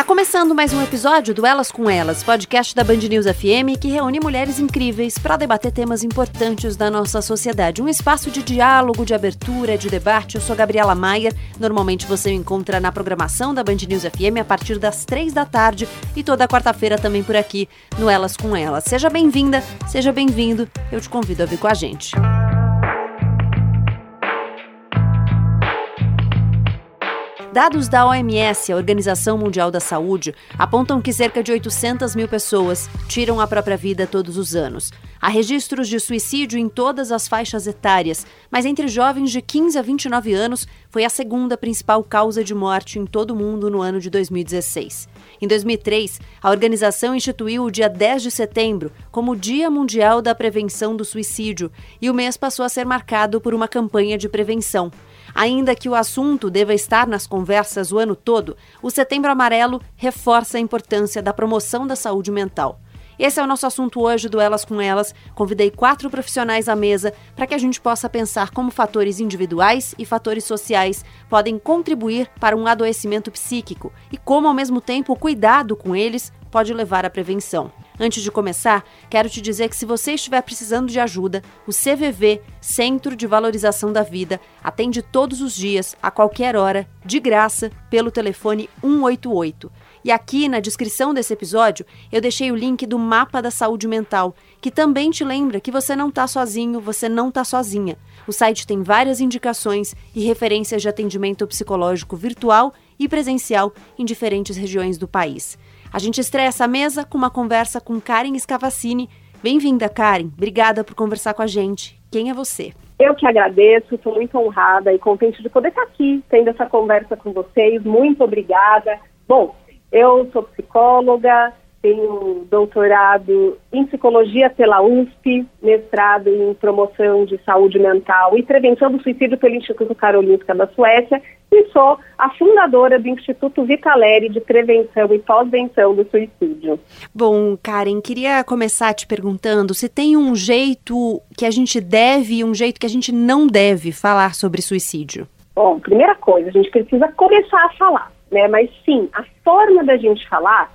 Tá começando mais um episódio do Elas com Elas, podcast da Band News FM que reúne mulheres incríveis para debater temas importantes da nossa sociedade. Um espaço de diálogo, de abertura, de debate. Eu sou Gabriela Maier. Normalmente você me encontra na programação da Band News FM a partir das três da tarde e toda quarta-feira também por aqui no Elas com Elas. Seja bem-vinda, seja bem-vindo. Eu te convido a vir com a gente. Dados da OMS, a Organização Mundial da Saúde, apontam que cerca de 800 mil pessoas tiram a própria vida todos os anos. Há registros de suicídio em todas as faixas etárias, mas entre jovens de 15 a 29 anos foi a segunda principal causa de morte em todo o mundo no ano de 2016. Em 2003, a organização instituiu o dia 10 de setembro como Dia Mundial da Prevenção do Suicídio e o mês passou a ser marcado por uma campanha de prevenção. Ainda que o assunto deva estar nas conversas o ano todo, o Setembro Amarelo reforça a importância da promoção da saúde mental. Esse é o nosso assunto hoje do Elas com Elas. Convidei quatro profissionais à mesa para que a gente possa pensar como fatores individuais e fatores sociais podem contribuir para um adoecimento psíquico e como, ao mesmo tempo, o cuidado com eles pode levar à prevenção. Antes de começar, quero te dizer que se você estiver precisando de ajuda, o CVV, Centro de Valorização da Vida, atende todos os dias, a qualquer hora, de graça, pelo telefone 188. E aqui na descrição desse episódio eu deixei o link do Mapa da Saúde Mental, que também te lembra que você não está sozinho, você não está sozinha. O site tem várias indicações e referências de atendimento psicológico virtual e presencial em diferentes regiões do país. A gente estreia essa mesa com uma conversa com Karen Scavacini. Bem-vinda, Karen. Obrigada por conversar com a gente. Quem é você? Eu que agradeço, estou muito honrada e contente de poder estar aqui tendo essa conversa com vocês. Muito obrigada. Bom, eu sou psicóloga, tenho doutorado em psicologia pela USP, mestrado em promoção de saúde mental e prevenção do suicídio pelo Instituto Karolinska da Suécia e sou a fundadora do Instituto Vitaleri de Prevenção e Pós-Venção do Suicídio. Bom, Karen, queria começar te perguntando se tem um jeito que a gente deve e um jeito que a gente não deve falar sobre suicídio. Bom, primeira coisa, a gente precisa começar a falar, né? Mas sim, a forma da gente falar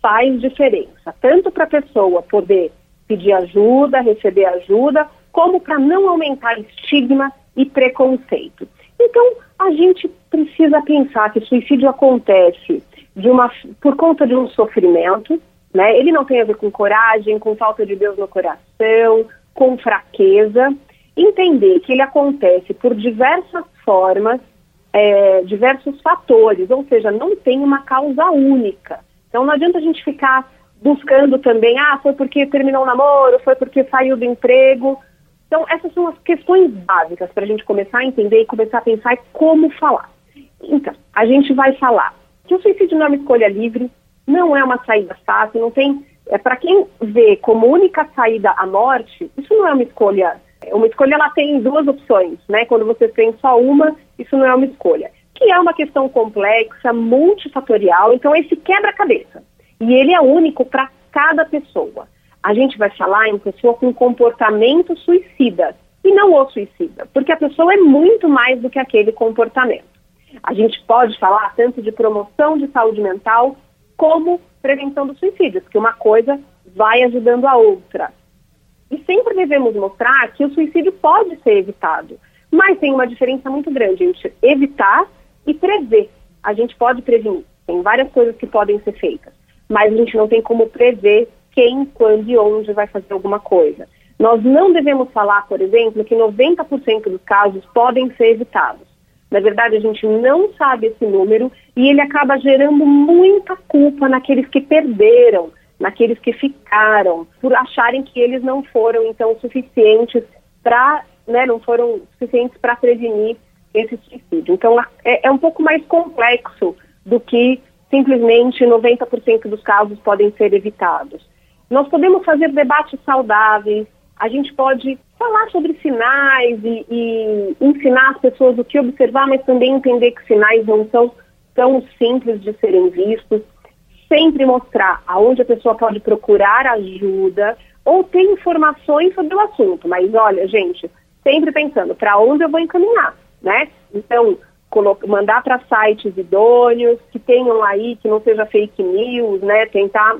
faz diferença, tanto para a pessoa poder pedir ajuda, receber ajuda, como para não aumentar estigma e preconceito. Então, a gente precisa pensar que suicídio acontece uma, por conta de um sofrimento, né? Ele não tem a ver com coragem, com falta de Deus no coração, com fraqueza. Entender que ele acontece por diversas formas, é, diversos fatores, ou seja, não tem uma causa única. Então não adianta a gente ficar buscando também, ah, foi porque terminou o namoro, foi porque saiu do emprego. Então essas são as questões básicas para a gente começar a entender e começar a pensar como falar. Então, a gente vai falar que o suicídio não é uma escolha livre, não é uma saída fácil, não tem. É, para quem vê como única saída a morte, isso não é uma escolha. Uma escolha ela tem duas opções, né? Quando você tem só uma, isso não é uma escolha que é uma questão complexa, multifatorial, então esse quebra-cabeça. E ele é único para cada pessoa. A gente vai falar em pessoa com comportamento suicida e não o suicida, porque a pessoa é muito mais do que aquele comportamento. A gente pode falar tanto de promoção de saúde mental como prevenção do suicídio, porque uma coisa vai ajudando a outra. E sempre devemos mostrar que o suicídio pode ser evitado, mas tem uma diferença muito grande entre evitar e prever. A gente pode prevenir, tem várias coisas que podem ser feitas, mas a gente não tem como prever quem, quando e onde vai fazer alguma coisa. Nós não devemos falar, por exemplo, que 90% dos casos podem ser evitados. Na verdade, a gente não sabe esse número e ele acaba gerando muita culpa naqueles que perderam, naqueles que ficaram, por acharem que eles não foram então suficientes para, né, não foram suficientes para prevenir esse suicídio. Então, é, é um pouco mais complexo do que simplesmente 90% dos casos podem ser evitados. Nós podemos fazer debates saudáveis, a gente pode falar sobre sinais e, e, ensinar as pessoas o que observar, mas também entender que sinais não são tão simples de serem vistos. Sempre mostrar aonde a pessoa pode procurar ajuda ou ter informações sobre o assunto. Mas olha, gente, sempre pensando para onde eu vou encaminhar né? Então, mandar para sites idôneos, que tenham aí, que não seja fake news, né? Tentar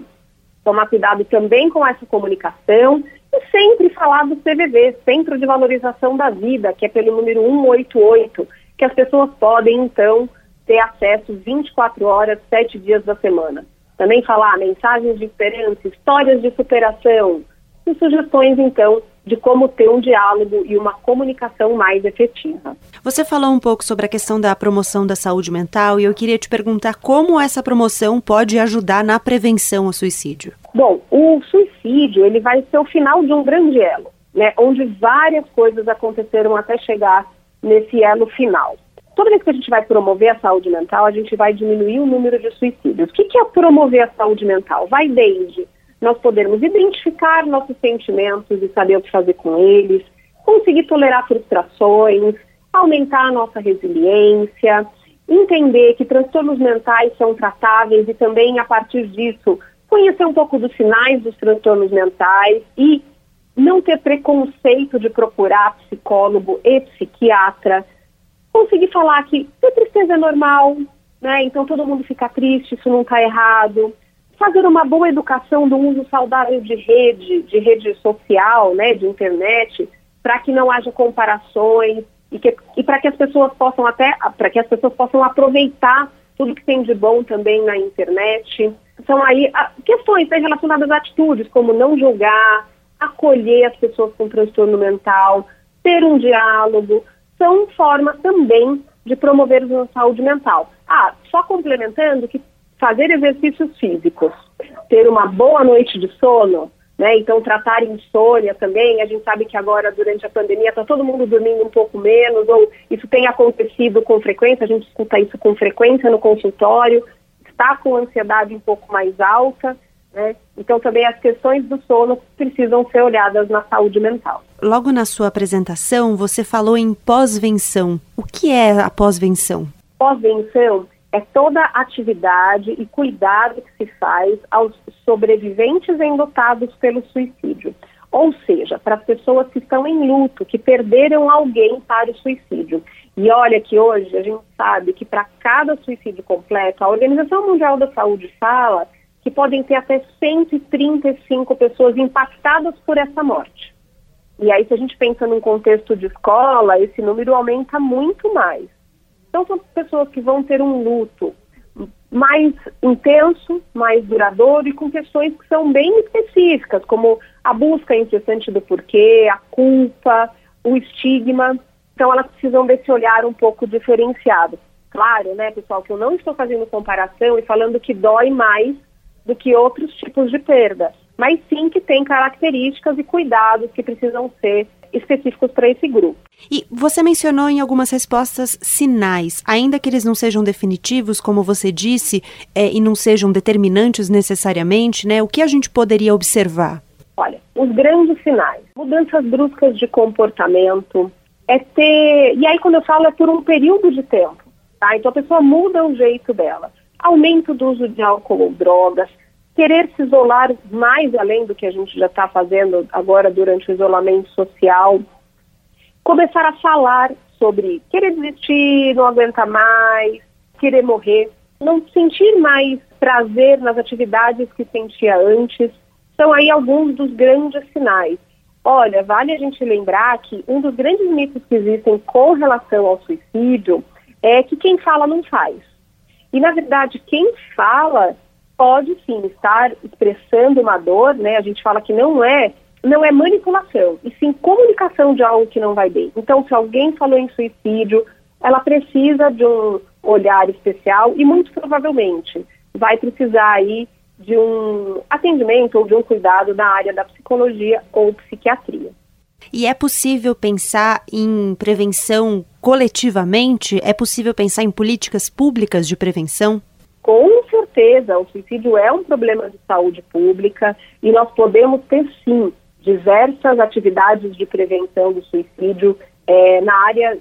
tomar cuidado também com essa comunicação e sempre falar do CVV, Centro de Valorização da Vida, que é pelo número 188, que as pessoas podem, então, ter acesso 24 horas, 7 dias da semana. Também falar mensagens de esperança, histórias de superação e sugestões, então, de como ter um diálogo e uma comunicação mais efetiva. Você falou um pouco sobre a questão da promoção da saúde mental e eu queria te perguntar como essa promoção pode ajudar na prevenção ao suicídio. Bom, o suicídio ele vai ser o final de um grande elo, né, onde várias coisas aconteceram até chegar nesse elo final. Toda vez que a gente vai promover a saúde mental, a gente vai diminuir o número de suicídios. O que é promover a saúde mental? Vai desde nós podermos identificar nossos sentimentos e saber o que fazer com eles, conseguir tolerar frustrações, aumentar a nossa resiliência, entender que transtornos mentais são tratáveis e também, a partir disso, conhecer um pouco dos sinais dos transtornos mentais e não ter preconceito de procurar psicólogo e psiquiatra, conseguir falar que ter tristeza é normal, né? Então todo mundo fica triste, isso não está errado fazer uma boa educação do uso saudável de rede, de rede social, né, de internet, para que não haja comparações e, que, e para que as pessoas possam até, para que as pessoas possam aproveitar tudo que tem de bom também na internet. São aí a, questões né, relacionadas a atitudes, como não julgar, acolher as pessoas com transtorno mental, ter um diálogo, são formas também de promover a saúde mental. Ah, só complementando que fazer exercícios físicos, ter uma boa noite de sono, né? Então tratar insônia também. A gente sabe que agora durante a pandemia está todo mundo dormindo um pouco menos, ou isso tem acontecido com frequência. A gente escuta isso com frequência no consultório. Está com ansiedade um pouco mais alta. Né? Então, também as questões do sono precisam ser olhadas na saúde mental. Logo na sua apresentação, você falou em pós-venção. O que é a pós-venção? Pós-venção é toda atividade e cuidado que se faz aos sobreviventes enlutados pelo suicídio. Ou seja, para as pessoas que estão em luto, que perderam alguém para o suicídio. E olha que hoje a gente sabe que para cada suicídio completo, a Organização Mundial da Saúde fala que podem ter até 135 pessoas impactadas por essa morte. E aí, se a gente pensa num contexto de escola, esse número aumenta muito mais. Então, são pessoas que vão ter um luto mais intenso, mais duradouro e com questões que são bem específicas, como a busca incessante do porquê, a culpa, o estigma. Então, elas precisam desse olhar um pouco diferenciado. Claro, né, pessoal, que eu não estou fazendo comparação e falando que dói mais do que outros tipos de perda, mas sim que tem características e cuidados que precisam ser específicos para esse grupo. E você mencionou em algumas respostas sinais, ainda que eles não sejam definitivos, como você disse, é, e não sejam determinantes necessariamente, né? O que a gente poderia observar? Olha, os grandes sinais, mudanças bruscas de comportamento, é ter. E aí, quando eu falo, é por um período de tempo, tá? Então a pessoa muda o jeito dela. Aumento do uso de álcool ou drogas, querer se isolar mais além do que a gente já está fazendo agora durante o isolamento social, começar a falar sobre querer desistir, não aguentar mais, querer morrer, não sentir mais prazer nas atividades que sentia antes, são aí alguns dos grandes sinais. Olha, vale a gente lembrar que um dos grandes mitos que existem com relação ao suicídio é que quem fala não faz. E na verdade, quem fala pode sim estar expressando uma dor, né? A gente fala que não é não é manipulação, e sim comunicação de algo que não vai bem. Então, se alguém falou em suicídio, ela precisa de um olhar especial e muito provavelmente vai precisar aí de um atendimento ou de um cuidado na área da psicologia ou psiquiatria. E é possível pensar em prevenção coletivamente? É possível pensar em políticas públicas de prevenção? Com certeza, o suicídio é um problema de saúde pública e nós podemos ter sim diversas atividades de prevenção do suicídio é, na área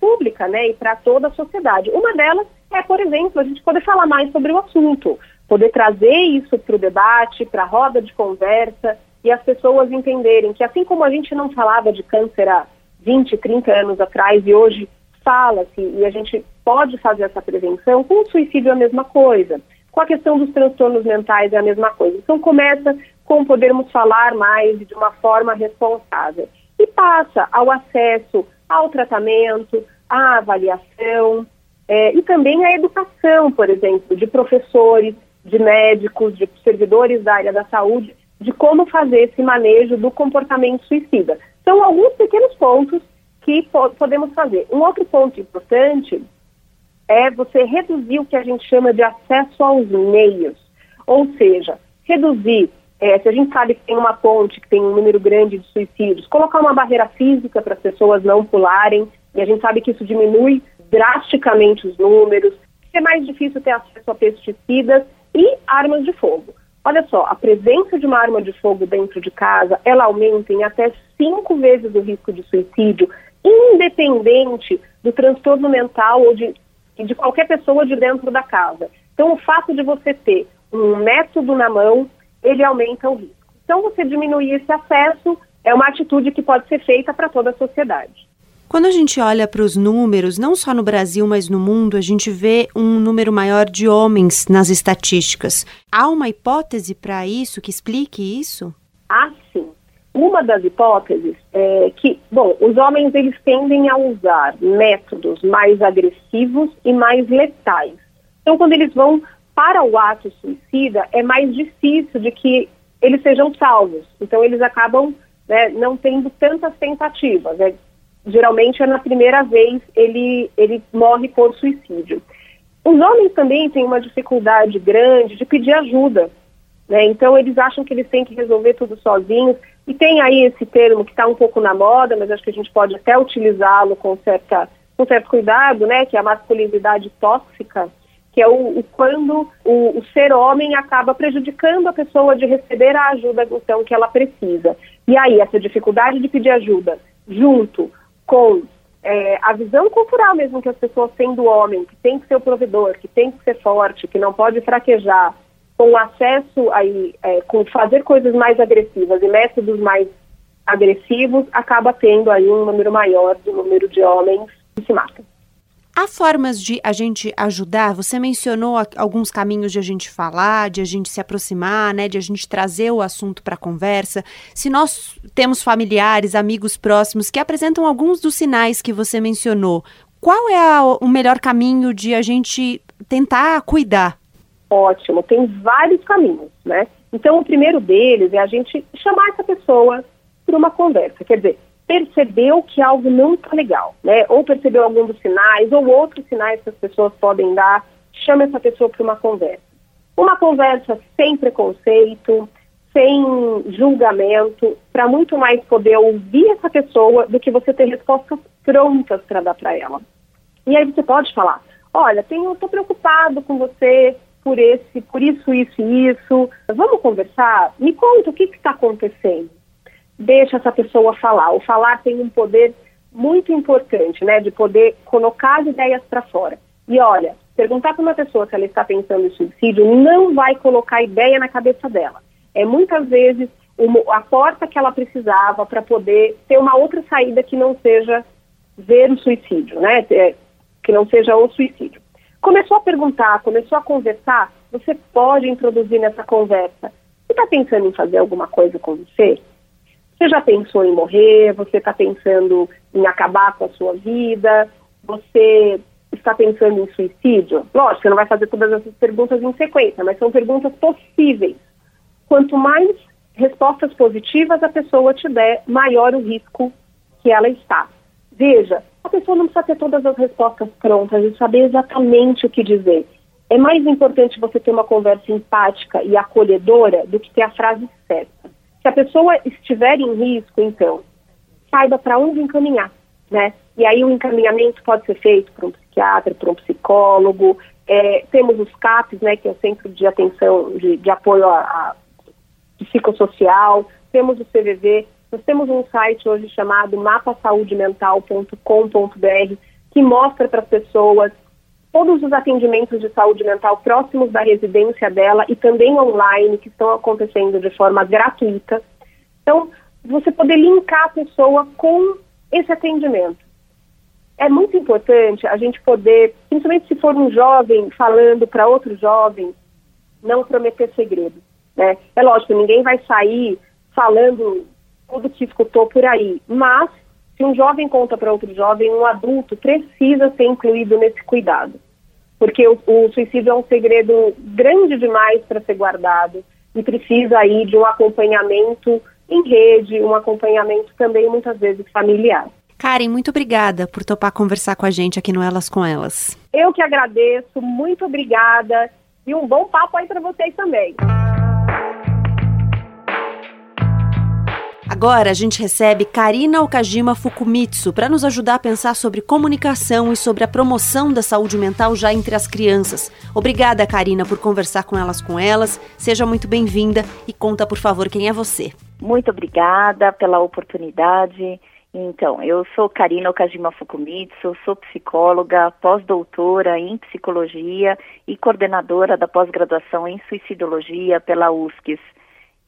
pública, né, e para toda a sociedade. Uma delas é, por exemplo, a gente poder falar mais sobre o assunto, poder trazer isso para o debate, para a roda de conversa e as pessoas entenderem que assim como a gente não falava de câncer há 20, 30 anos atrás e hoje fala-se e a gente pode fazer essa prevenção. Com o suicídio é a mesma coisa. Com a questão dos transtornos mentais é a mesma coisa. Então começa com podermos falar mais de uma forma responsável. E passa ao acesso ao tratamento, à avaliação é, e também à educação, por exemplo, de professores, de médicos, de servidores da área da saúde, de como fazer esse manejo do comportamento suicida. São alguns pequenos pontos que po podemos fazer. Um outro ponto importante é você reduzir o que a gente chama de acesso aos meios, ou seja, reduzir. É, se a gente sabe que tem uma ponte que tem um número grande de suicídios, colocar uma barreira física para as pessoas não pularem, e a gente sabe que isso diminui drasticamente os números, é mais difícil ter acesso a pesticidas e armas de fogo. Olha só, a presença de uma arma de fogo dentro de casa, ela aumenta em até cinco vezes o risco de suicídio, independente do transtorno mental ou de, de qualquer pessoa de dentro da casa. Então, o fato de você ter um método na mão, ele aumenta o risco. Então, você diminuir esse acesso é uma atitude que pode ser feita para toda a sociedade. Quando a gente olha para os números, não só no Brasil, mas no mundo, a gente vê um número maior de homens nas estatísticas. Há uma hipótese para isso que explique isso? Sim. Uma das hipóteses é que, bom, os homens eles tendem a usar métodos mais agressivos e mais letais. Então, quando eles vão para o ato suicida, é mais difícil de que eles sejam salvos. Então, eles acabam né, não tendo tantas tentativas. É geralmente é na primeira vez ele, ele morre por suicídio. Os homens também têm uma dificuldade grande de pedir ajuda, né? Então eles acham que eles têm que resolver tudo sozinhos. E tem aí esse termo que está um pouco na moda, mas acho que a gente pode até utilizá-lo com, com certo cuidado, né? Que é a masculinidade tóxica, que é o, o quando o, o, ser homem acaba prejudicando a pessoa de receber a ajuda então que ela precisa. E aí essa dificuldade de pedir ajuda, junto com é, a visão cultural mesmo que as pessoas têm do homem, que tem que ser o provedor, que tem que ser forte, que não pode fraquejar, com acesso aí, é, com fazer coisas mais agressivas e métodos mais agressivos, acaba tendo aí um número maior do número de homens que se matam. Há formas de a gente ajudar? Você mencionou alguns caminhos de a gente falar, de a gente se aproximar, né, de a gente trazer o assunto para a conversa. Se nós temos familiares, amigos próximos que apresentam alguns dos sinais que você mencionou, qual é a, o melhor caminho de a gente tentar cuidar? Ótimo, tem vários caminhos, né? Então, o primeiro deles é a gente chamar essa pessoa para uma conversa. Quer dizer, percebeu que algo não está legal, né? Ou percebeu algum dos sinais, ou outros sinais que as pessoas podem dar, chame essa pessoa para uma conversa. Uma conversa sem preconceito, sem julgamento, para muito mais poder ouvir essa pessoa do que você ter respostas prontas para dar para ela. E aí você pode falar, olha, estou preocupado com você por esse, por isso, isso e isso. Vamos conversar? Me conta o que está acontecendo deixa essa pessoa falar. O falar tem um poder muito importante, né, de poder colocar as ideias para fora. E olha, perguntar para uma pessoa se ela está pensando em suicídio não vai colocar ideia na cabeça dela. É muitas vezes uma, a porta que ela precisava para poder ter uma outra saída que não seja ver o suicídio, né, é, que não seja o suicídio. Começou a perguntar, começou a conversar, você pode introduzir nessa conversa. Você está pensando em fazer alguma coisa com você? Você já pensou em morrer? Você está pensando em acabar com a sua vida? Você está pensando em suicídio? Lógico, você não vai fazer todas essas perguntas em sequência, mas são perguntas possíveis. Quanto mais respostas positivas a pessoa te der, maior o risco que ela está. Veja, a pessoa não precisa ter todas as respostas prontas e saber exatamente o que dizer. É mais importante você ter uma conversa empática e acolhedora do que ter a frase certa. Se a pessoa estiver em risco, então, saiba para onde encaminhar, né? E aí o encaminhamento pode ser feito por um psiquiatra, por um psicólogo. É, temos os CAPs, né, que é o Centro de Atenção, de, de Apoio a, a Psicossocial. Temos o CVV. Nós temos um site hoje chamado mapasaudemental.com.br que mostra para as pessoas todos os atendimentos de saúde mental próximos da residência dela e também online, que estão acontecendo de forma gratuita. Então, você poder linkar a pessoa com esse atendimento. É muito importante a gente poder principalmente se for um jovem falando para outro jovem, não prometer segredo. Né? É lógico, ninguém vai sair falando tudo que escutou por aí, mas se um jovem conta para outro jovem, um adulto precisa ser incluído nesse cuidado. Porque o, o suicídio é um segredo grande demais para ser guardado e precisa aí de um acompanhamento em rede, um acompanhamento também muitas vezes familiar. Karen, muito obrigada por topar conversar com a gente aqui no Elas com Elas. Eu que agradeço, muito obrigada e um bom papo aí para vocês também. Agora a gente recebe Karina Okajima Fukumitsu para nos ajudar a pensar sobre comunicação e sobre a promoção da saúde mental já entre as crianças. Obrigada, Karina, por conversar com elas com elas. Seja muito bem-vinda e conta, por favor, quem é você. Muito obrigada pela oportunidade. Então, eu sou Karina Okajima Fukumitsu, sou psicóloga, pós-doutora em psicologia e coordenadora da pós-graduação em suicidologia pela USCS.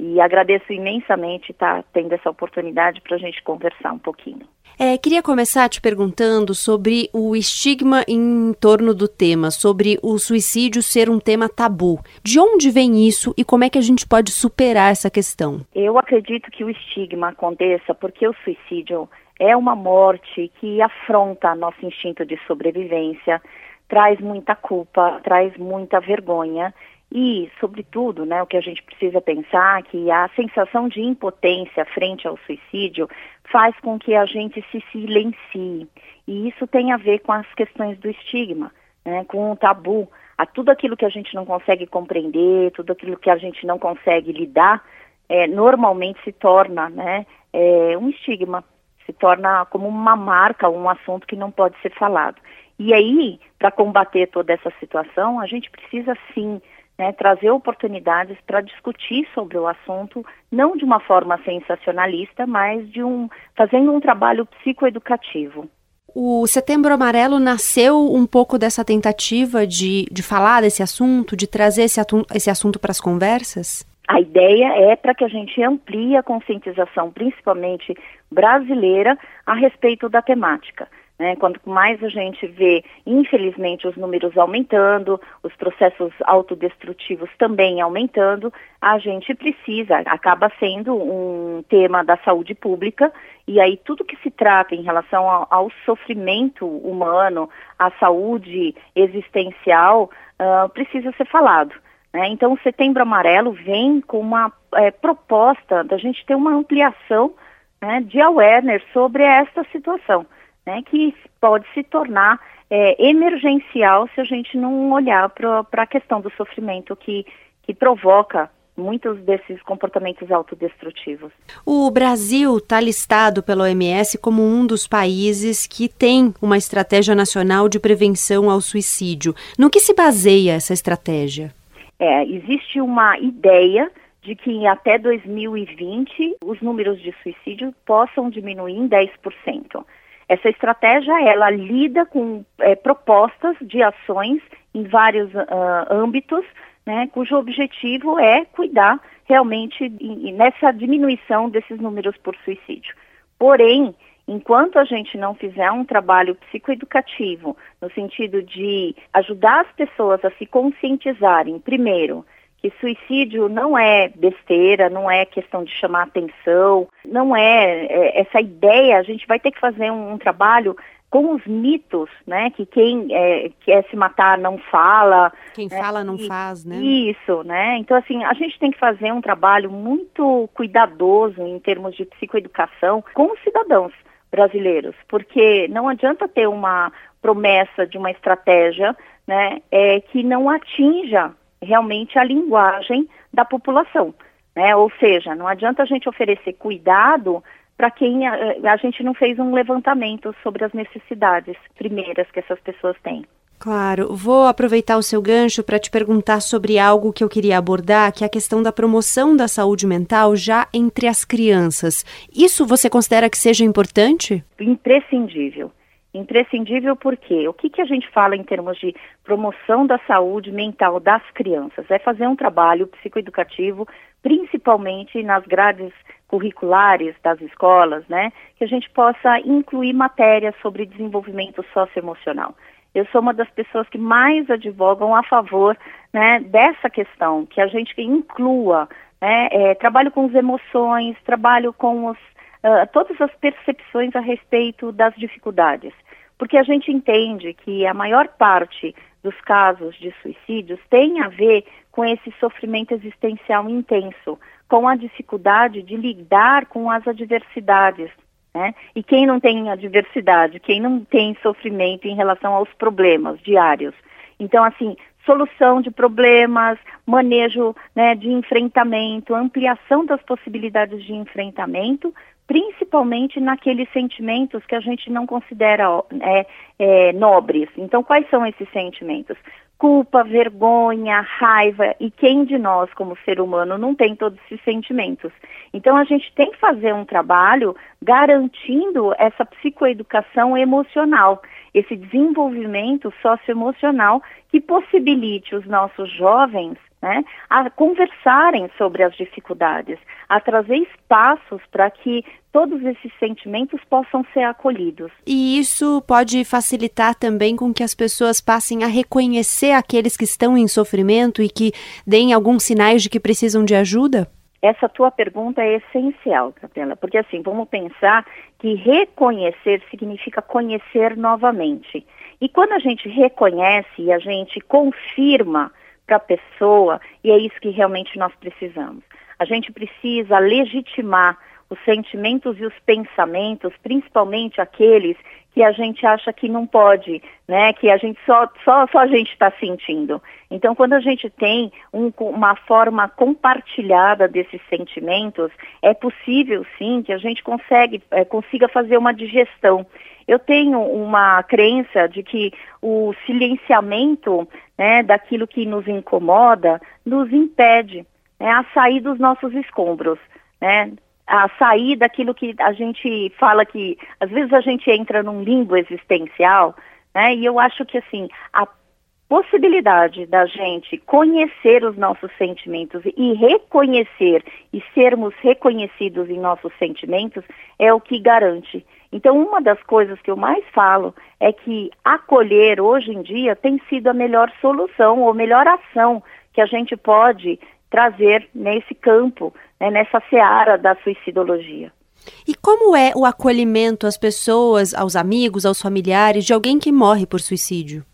E agradeço imensamente estar tá, tendo essa oportunidade para a gente conversar um pouquinho. É, queria começar te perguntando sobre o estigma em torno do tema, sobre o suicídio ser um tema tabu. De onde vem isso e como é que a gente pode superar essa questão? Eu acredito que o estigma aconteça porque o suicídio é uma morte que afronta nosso instinto de sobrevivência, traz muita culpa, traz muita vergonha e, sobretudo, né, o que a gente precisa pensar é que a sensação de impotência frente ao suicídio faz com que a gente se silencie. E isso tem a ver com as questões do estigma, né, com o tabu. A tudo aquilo que a gente não consegue compreender, tudo aquilo que a gente não consegue lidar, é, normalmente se torna né, é, um estigma, se torna como uma marca, um assunto que não pode ser falado. E aí, para combater toda essa situação, a gente precisa sim né, trazer oportunidades para discutir sobre o assunto, não de uma forma sensacionalista, mas de um fazendo um trabalho psicoeducativo. O Setembro Amarelo nasceu um pouco dessa tentativa de, de falar desse assunto, de trazer esse, esse assunto para as conversas? A ideia é para que a gente amplie a conscientização, principalmente brasileira, a respeito da temática. Né? Quanto mais a gente vê, infelizmente, os números aumentando, os processos autodestrutivos também aumentando, a gente precisa, acaba sendo um tema da saúde pública, e aí tudo que se trata em relação ao, ao sofrimento humano, à saúde existencial, uh, precisa ser falado. Né? Então, o Setembro Amarelo vem com uma é, proposta da gente ter uma ampliação né, de awareness sobre esta situação né, que pode se tornar é, emergencial se a gente não olhar para a questão do sofrimento que, que provoca muitos desses comportamentos autodestrutivos. O Brasil está listado pela OMS como um dos países que tem uma estratégia nacional de prevenção ao suicídio. No que se baseia essa estratégia? É, existe uma ideia de que até 2020 os números de suicídio possam diminuir em 10%. Essa estratégia, ela lida com é, propostas de ações em vários uh, âmbitos, né, cujo objetivo é cuidar realmente nessa diminuição desses números por suicídio. Porém, enquanto a gente não fizer um trabalho psicoeducativo, no sentido de ajudar as pessoas a se conscientizarem, primeiro, que suicídio não é besteira, não é questão de chamar atenção, não é, é essa ideia, a gente vai ter que fazer um, um trabalho com os mitos, né, que quem é, quer se matar não fala. Quem né, fala não e, faz, né? Isso, né? Então, assim, a gente tem que fazer um trabalho muito cuidadoso em termos de psicoeducação com os cidadãos brasileiros, porque não adianta ter uma promessa de uma estratégia, né, é, que não atinja realmente a linguagem da população. Né? Ou seja, não adianta a gente oferecer cuidado para quem a, a, gente não fez um levantamento sobre as necessidades primeiras que essas pessoas têm. Claro, vou aproveitar o seu gancho para te perguntar sobre algo que eu queria abordar, que é a questão da promoção da saúde mental já entre as crianças. Isso você considera que seja importante? Imprescindível. Imprescindível porque o que, que a gente fala em termos de promoção da saúde mental das crianças? É fazer um trabalho psicoeducativo, principalmente nas grades curriculares das escolas, né? Que a gente possa incluir matérias sobre desenvolvimento socioemocional. eu sou uma das pessoas que mais advogam a favor né, dessa questão, que a gente inclua, né, é, trabalho com as emoções, trabalho com os, uh, todas as percepções a respeito das dificuldades. Porque a gente entende que a maior parte dos casos de suicídios tem a ver com esse sofrimento existencial intenso, com a dificuldade de lidar com as adversidades. Né? E quem não tem adversidade, quem não tem sofrimento em relação aos problemas diários? Então, assim, solução de problemas, manejo né, de enfrentamento, ampliação das possibilidades de enfrentamento, principalmente naqueles sentimentos que a gente não considera é, é, nobres. Então, quais são esses sentimentos? Culpa, vergonha, raiva, e quem de nós, como ser humano, não tem todos esses sentimentos? Então, a gente tem que fazer um trabalho garantindo essa psicoeducação emocional, esse desenvolvimento socioemocional que possibilite os nossos jovens né, a conversarem sobre as dificuldades, a trazer espaços para que todos esses sentimentos possam ser acolhidos. E isso pode facilitar também com que as pessoas passem a reconhecer aqueles que estão em sofrimento e que deem alguns sinais de que precisam de ajuda? Essa tua pergunta é essencial, Capela, porque assim, vamos pensar que reconhecer significa conhecer novamente. E quando a gente reconhece e a gente confirma para pessoa, e é isso que realmente nós precisamos. A gente precisa legitimar os sentimentos e os pensamentos, principalmente aqueles que a gente acha que não pode, né? Que a gente só só, só a gente está sentindo. Então, quando a gente tem um, uma forma compartilhada desses sentimentos, é possível sim que a gente consegue, é, consiga fazer uma digestão. Eu tenho uma crença de que o silenciamento né, daquilo que nos incomoda nos impede né, a sair dos nossos escombros. Né? a sair daquilo que a gente fala que às vezes a gente entra num limbo existencial, né? E eu acho que assim, a possibilidade da gente conhecer os nossos sentimentos e reconhecer e sermos reconhecidos em nossos sentimentos é o que garante. Então, uma das coisas que eu mais falo é que acolher hoje em dia tem sido a melhor solução ou melhor ação que a gente pode trazer nesse campo, né, nessa seara da suicidologia. E como é o acolhimento às pessoas, aos amigos, aos familiares de alguém que morre por suicídio?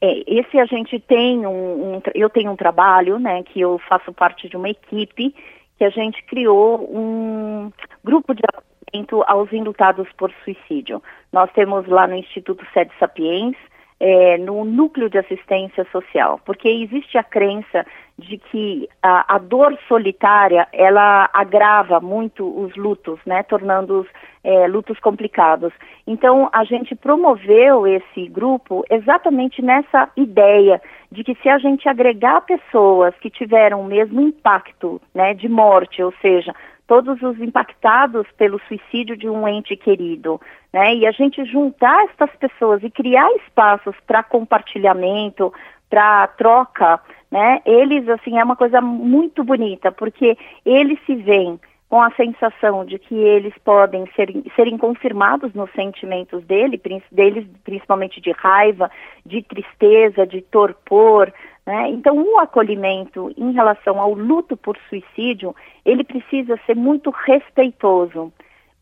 É, esse a gente tem um, um, eu tenho um trabalho, né, que eu faço parte de uma equipe que a gente criou um grupo de acolhimento aos indultados por suicídio. Nós temos lá no Instituto Sede Sapiens, é, no núcleo de assistência social, porque existe a crença de que a, a, dor solitária ela agrava muito os lutos, né, tornando-os é, lutos complicados. Então a gente promoveu esse grupo exatamente nessa ideia de que se a gente agregar pessoas que tiveram o mesmo impacto, né, de morte, ou seja, todos os impactados pelo suicídio de um ente querido, né? E a gente juntar essas pessoas e criar espaços para compartilhamento, para troca, né? Eles assim é uma coisa muito bonita porque eles se veem com a sensação de que eles podem ser, serem confirmados nos sentimentos dele, deles, principalmente de raiva, de tristeza, de torpor. Né? Então, o acolhimento em relação ao luto por suicídio, ele precisa ser muito respeitoso,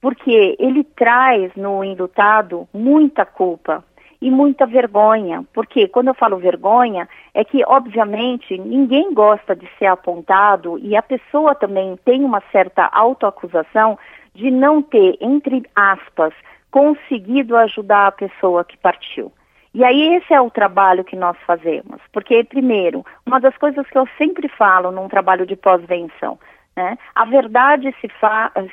porque ele traz no indutado muita culpa, e muita vergonha. Porque quando eu falo vergonha, é que, obviamente, ninguém gosta de ser apontado e a pessoa também tem uma certa autoacusação de não ter, entre aspas, conseguido ajudar a pessoa que partiu. E aí esse é o trabalho que nós fazemos. Porque, primeiro, uma das coisas que eu sempre falo num trabalho de pós-venção, né, a verdade se,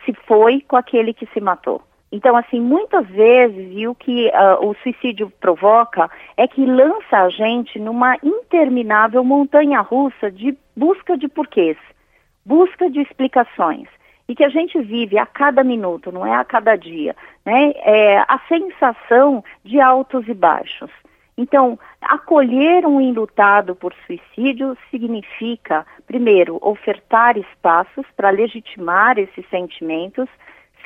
se foi com aquele que se matou. Então, assim, muitas vezes, e o que uh, o suicídio provoca é que lança a gente numa interminável montanha russa de busca de porquês, busca de explicações. E que a gente vive a cada minuto, não é a cada dia, né? É a sensação de altos e baixos. Então, acolher um enlutado por suicídio significa, primeiro, ofertar espaços para legitimar esses sentimentos.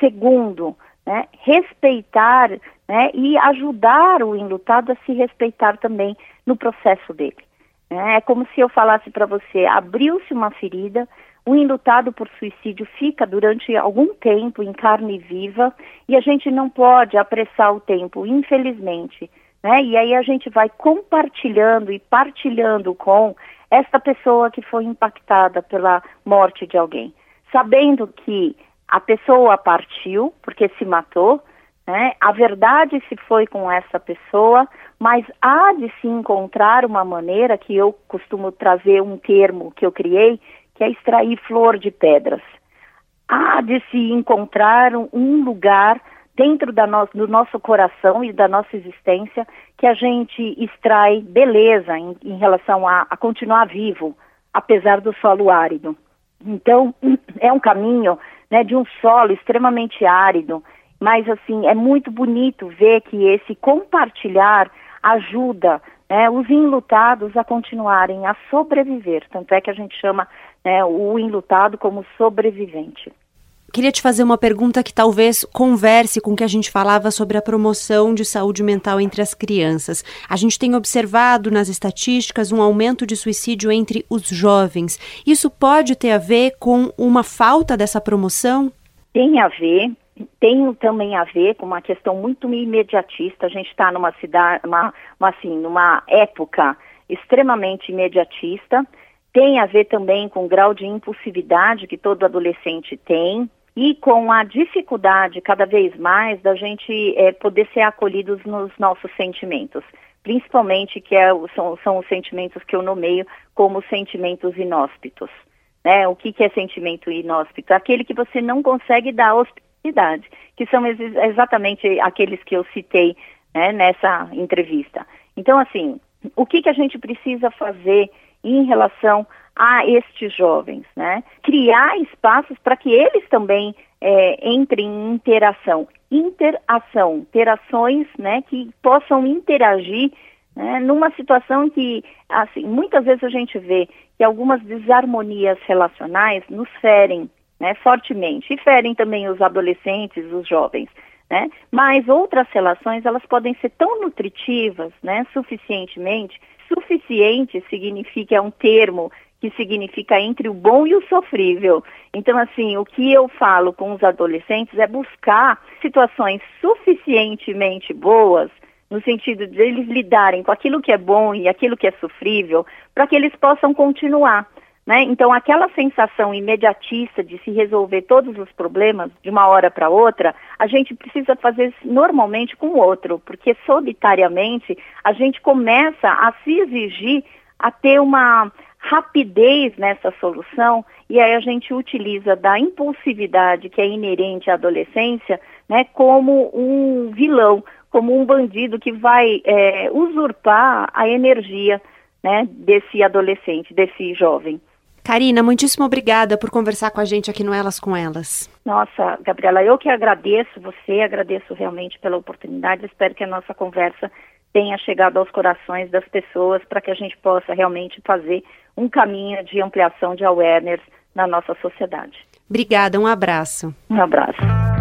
Segundo, né, respeitar né, e ajudar o enlutado a se respeitar também no processo dele. É como se eu falasse para você, abriu-se uma ferida, o enlutado por suicídio fica durante algum tempo em carne viva e a gente não pode apressar o tempo, infelizmente. Né? E aí a gente vai compartilhando e partilhando com esta pessoa que foi impactada pela morte de alguém, sabendo que a pessoa partiu porque se matou, né? A verdade se foi com essa pessoa, mas há de se encontrar uma maneira que eu costumo trazer um termo que eu criei, que é extrair flor de pedras. Há de se encontrar um lugar dentro no, do nosso coração e da nossa existência que a gente extrai beleza em, em relação a, a continuar vivo, apesar do solo árido. Então, é um caminho né, de um solo extremamente árido, mas assim, é muito bonito ver que esse compartilhar ajuda né, os enlutados a continuarem a sobreviver. Tanto é que a gente chama né, o enlutado como sobrevivente. Queria te fazer uma pergunta que talvez converse com o que a gente falava sobre a promoção de saúde mental entre as crianças. A gente tem observado nas estatísticas um aumento de suicídio entre os jovens. Isso pode ter a ver com uma falta dessa promoção? Tem a ver, tem também a ver com uma questão muito imediatista. A gente está numa cidade, uma, uma, assim, numa época extremamente imediatista. Tem a ver também com o grau de impulsividade que todo adolescente tem e com a dificuldade cada vez mais da gente é, poder ser acolhidos nos nossos sentimentos, principalmente que é, são, são os sentimentos que eu nomeio como sentimentos inóspitos. Né? O que, que é sentimento inóspito? Aquele que você não consegue dar hospitalidade, que são ex exatamente aqueles que eu citei né, nessa entrevista. Então, assim, o que, que a gente precisa fazer em relação a estes jovens, né? Criar espaços para que eles também é, entrem em interação, interação, interações, né, que possam interagir né, numa situação que, assim, muitas vezes a gente vê que algumas desarmonias relacionais nos ferem, né, fortemente, e ferem também os adolescentes, os jovens. Né? Mas outras relações elas podem ser tão nutritivas, né, suficientemente. Suficiente significa é um termo que significa entre o bom e o sofrível. Então, assim, o que eu falo com os adolescentes é buscar situações suficientemente boas, no sentido de eles lidarem com aquilo que é bom e aquilo que é sofrível, para que eles possam continuar. Né? Então, aquela sensação imediatista de se resolver todos os problemas de uma hora para outra, a gente precisa fazer normalmente com o outro, porque solitariamente a gente começa a se exigir a ter uma rapidez nessa solução e aí a gente utiliza da impulsividade que é inerente à adolescência, né, como um vilão, como um bandido que vai é, usurpar a energia, né, desse adolescente, desse jovem. Karina, muitíssimo obrigada por conversar com a gente aqui no Elas com Elas. Nossa, Gabriela, eu que agradeço você, agradeço realmente pela oportunidade. Espero que a nossa conversa tenha chegado aos corações das pessoas para que a gente possa realmente fazer um caminho de ampliação de awareness na nossa sociedade. Obrigada, um abraço. Um abraço.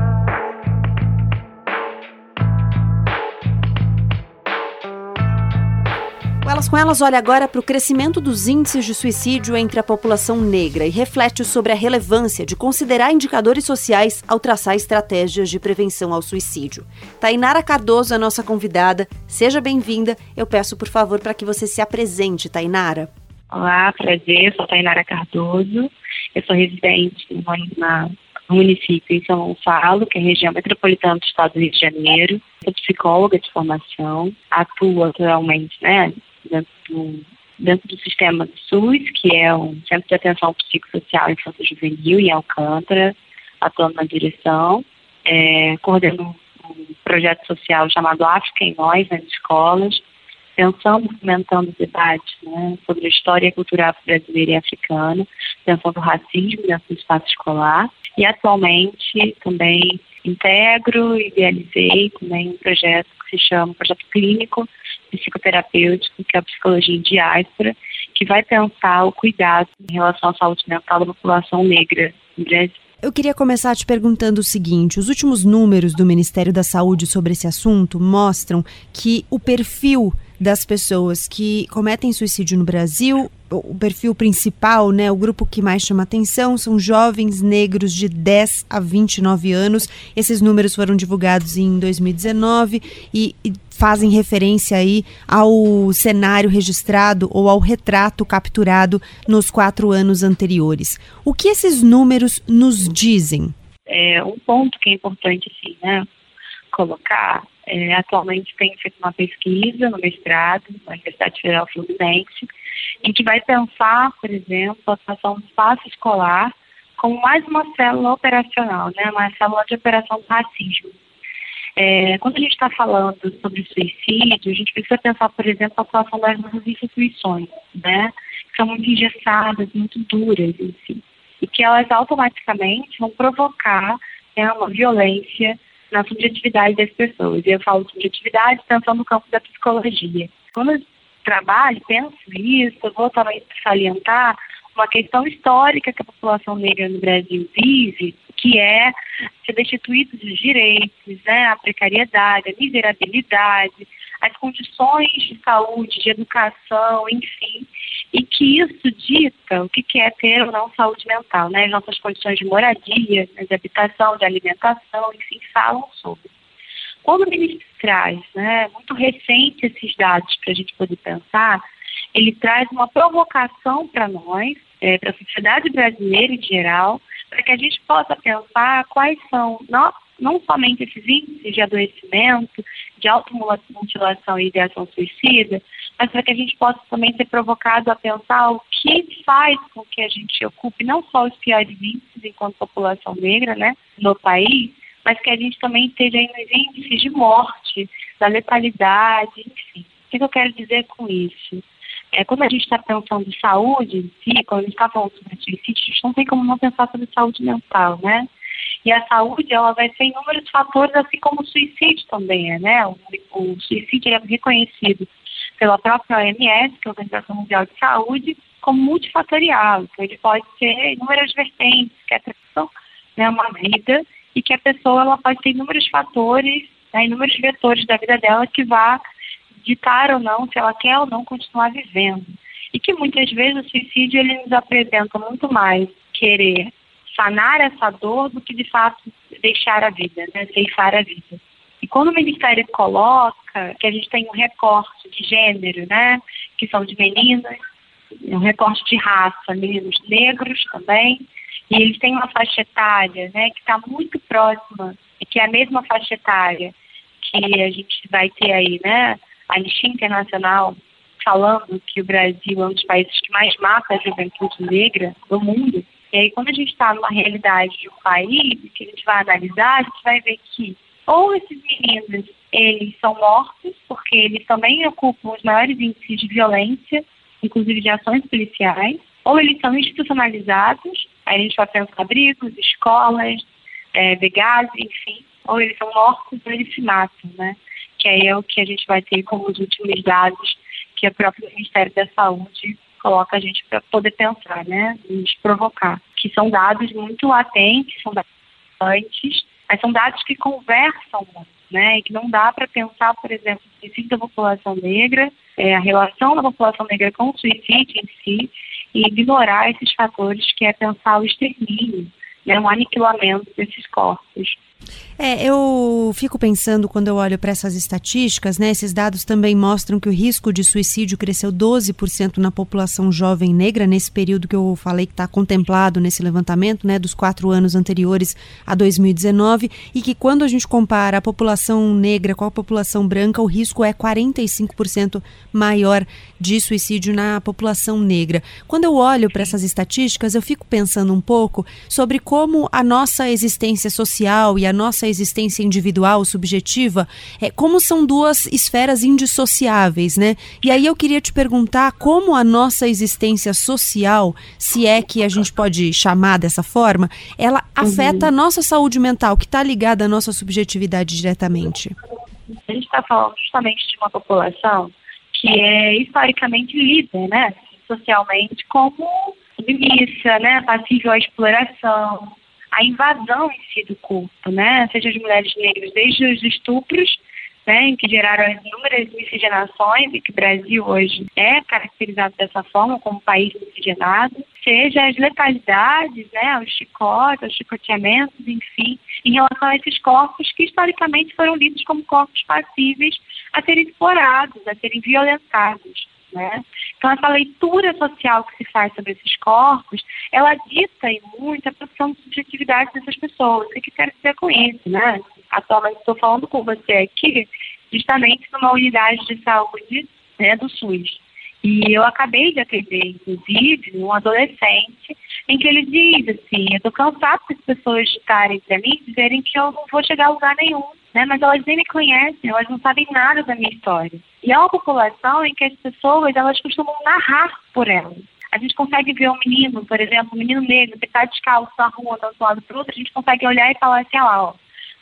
Com Elas olha agora para o crescimento dos índices de suicídio entre a população negra e reflete sobre a relevância de considerar indicadores sociais ao traçar estratégias de prevenção ao suicídio. Tainara Cardoso é nossa convidada. Seja bem-vinda. Eu peço, por favor, para que você se apresente, Tainara. Olá, prazer. Sou Tainara Cardoso. Eu sou residente no município em São Gonçalo, que é a região metropolitana do estado do Rio de Janeiro. Sou psicóloga de formação, atuo atualmente né, dentro do, dentro do sistema do SUS, que é o Centro de Atenção Psicossocial Infanto Juvenil em Alcântara, atuando na direção, é, coordeno um projeto social chamado África em Nós nas escolas, pensando, fomentando debate né, sobre a história cultural brasileira e africana, pensando o racismo dentro do espaço escolar. E atualmente também integro e idealizei também um projeto que se chama Projeto Clínico psicoterapêutico, que é a psicologia em diáspora, que vai pensar o cuidado em relação à saúde mental da população negra no Brasil. Eu queria começar te perguntando o seguinte: os últimos números do Ministério da Saúde sobre esse assunto mostram que o perfil das pessoas que cometem suicídio no Brasil, o perfil principal, né, o grupo que mais chama atenção são jovens negros de 10 a 29 anos. Esses números foram divulgados em 2019 e, e fazem referência aí ao cenário registrado ou ao retrato capturado nos quatro anos anteriores. O que esses números nos dizem? É, um ponto que é importante assim, né, colocar, é, atualmente tem feito uma pesquisa no mestrado na Universidade Federal Fluminense, em que vai pensar, por exemplo, a situação do espaço escolar como mais uma célula operacional, né, uma célula de operação do racismo. É, quando a gente está falando sobre suicídio, a gente precisa pensar, por exemplo, a situação das nossas instituições, né? Que são muito engessadas, muito duras em si. E que elas automaticamente vão provocar né, uma violência na subjetividade das pessoas. E eu falo subjetividade pensando no campo da psicologia. Quando eu trabalho, penso isso, eu vou também salientar uma questão histórica que a população negra no Brasil vive, que é ser destituído dos direitos, né, a precariedade, a miserabilidade, as condições de saúde, de educação, enfim, e que isso dita o que é ter ou não saúde mental, né, as nossas condições de moradia, de habitação, de alimentação, enfim, falam sobre. Quando o ministro traz, né, muito recente esses dados para a gente poder pensar, ele traz uma provocação para nós, é, para a sociedade brasileira em geral, para que a gente possa pensar quais são, não, não somente esses índices de adoecimento, de automutilação e ideação suicida, mas para que a gente possa também ser provocado a pensar o que faz com que a gente ocupe não só os piores índices enquanto população negra né, no país, mas que a gente também esteja nos índices de morte, da letalidade, enfim. O que eu quero dizer com isso? É, quando a gente está pensando em saúde em si, quando a gente está falando sobre suicídio, a gente não tem como não pensar sobre saúde mental, né? E a saúde, ela vai ser inúmeros fatores, assim como o suicídio também é, né? O, o suicídio é reconhecido pela própria OMS, que é a Organização Mundial de Saúde, como multifatorial. Então, ele pode ter inúmeras vertentes, que a questão, né, uma vida, e que a pessoa ela pode ter inúmeros fatores, né, inúmeros vetores da vida dela que vá ditar ou não se ela quer ou não continuar vivendo. E que muitas vezes o suicídio ele nos apresenta muito mais querer sanar essa dor do que de fato deixar a vida, né, ceifar a vida. E quando o Ministério coloca que a gente tem um recorte de gênero, né, que são de meninas, um recorte de raça, meninos negros também, e eles têm uma faixa etária, né, que está muito próxima, que é a mesma faixa etária que a gente vai ter aí, né, a Anistia Internacional falando que o Brasil é um dos países que mais mata a juventude negra do mundo. E aí, quando a gente está numa realidade de um país que a gente vai analisar, a gente vai ver que ou esses meninos eles são mortos, porque eles também ocupam os maiores índices de violência, inclusive de ações policiais, ou eles são institucionalizados, aí a gente vai pensar abrigos, escolas, é, enfim, ou eles são mortos ou eles se matam, né? que aí é o que a gente vai ter como os últimos dados que o próprio Ministério da Saúde coloca a gente para poder pensar, né, nos provocar, que são dados muito latentes, são dados antes, mas são dados que conversam muito, né, e que não dá para pensar, por exemplo, o suicídio da população negra, é, a relação da população negra com o suicídio em si, e ignorar esses fatores que é pensar o extermínio, né, um aniquilamento desses corpos. É, eu fico pensando quando eu olho para essas estatísticas, né? Esses dados também mostram que o risco de suicídio cresceu 12% na população jovem negra nesse período que eu falei que está contemplado nesse levantamento, né? Dos quatro anos anteriores a 2019 e que quando a gente compara a população negra com a população branca, o risco é 45% maior de suicídio na população negra. Quando eu olho para essas estatísticas, eu fico pensando um pouco sobre como a nossa existência social e a nossa existência individual, subjetiva, é, como são duas esferas indissociáveis, né? E aí eu queria te perguntar como a nossa existência social, se é que a gente pode chamar dessa forma, ela afeta uhum. a nossa saúde mental, que está ligada à nossa subjetividade diretamente. A gente está falando justamente de uma população que é historicamente líder, né? Socialmente, como submissa, né? Passível à exploração, a invasão em si do corpo, né? Seja de mulheres negras, desde os estupros né, que geraram inúmeras miscigenações e que o Brasil hoje é caracterizado dessa forma como país miscigenado, seja as letalidades, né, os chicotes, os chicoteamentos, enfim, em relação a esses corpos que historicamente foram lidos como corpos passíveis a serem explorados, a serem violentados. Né? Então, essa leitura social que se faz sobre esses corpos, ela dita e muito a produção de subjetividade dessas pessoas. O que, que quero dizer com isso? Né? Atualmente estou falando com você aqui, justamente numa unidade de saúde né, do SUS. E eu acabei de atender, inclusive, um adolescente em que ele diz assim, eu estou cansado das pessoas estarem para mim dizerem que eu não vou chegar a lugar nenhum, né? Mas elas nem me conhecem, elas não sabem nada da minha história. E é uma população em que as pessoas, elas costumam narrar por elas. A gente consegue ver um menino, por exemplo, um menino negro que está descalço na rua, de um lado para outro, a gente consegue olhar e falar assim, ah lá, ó,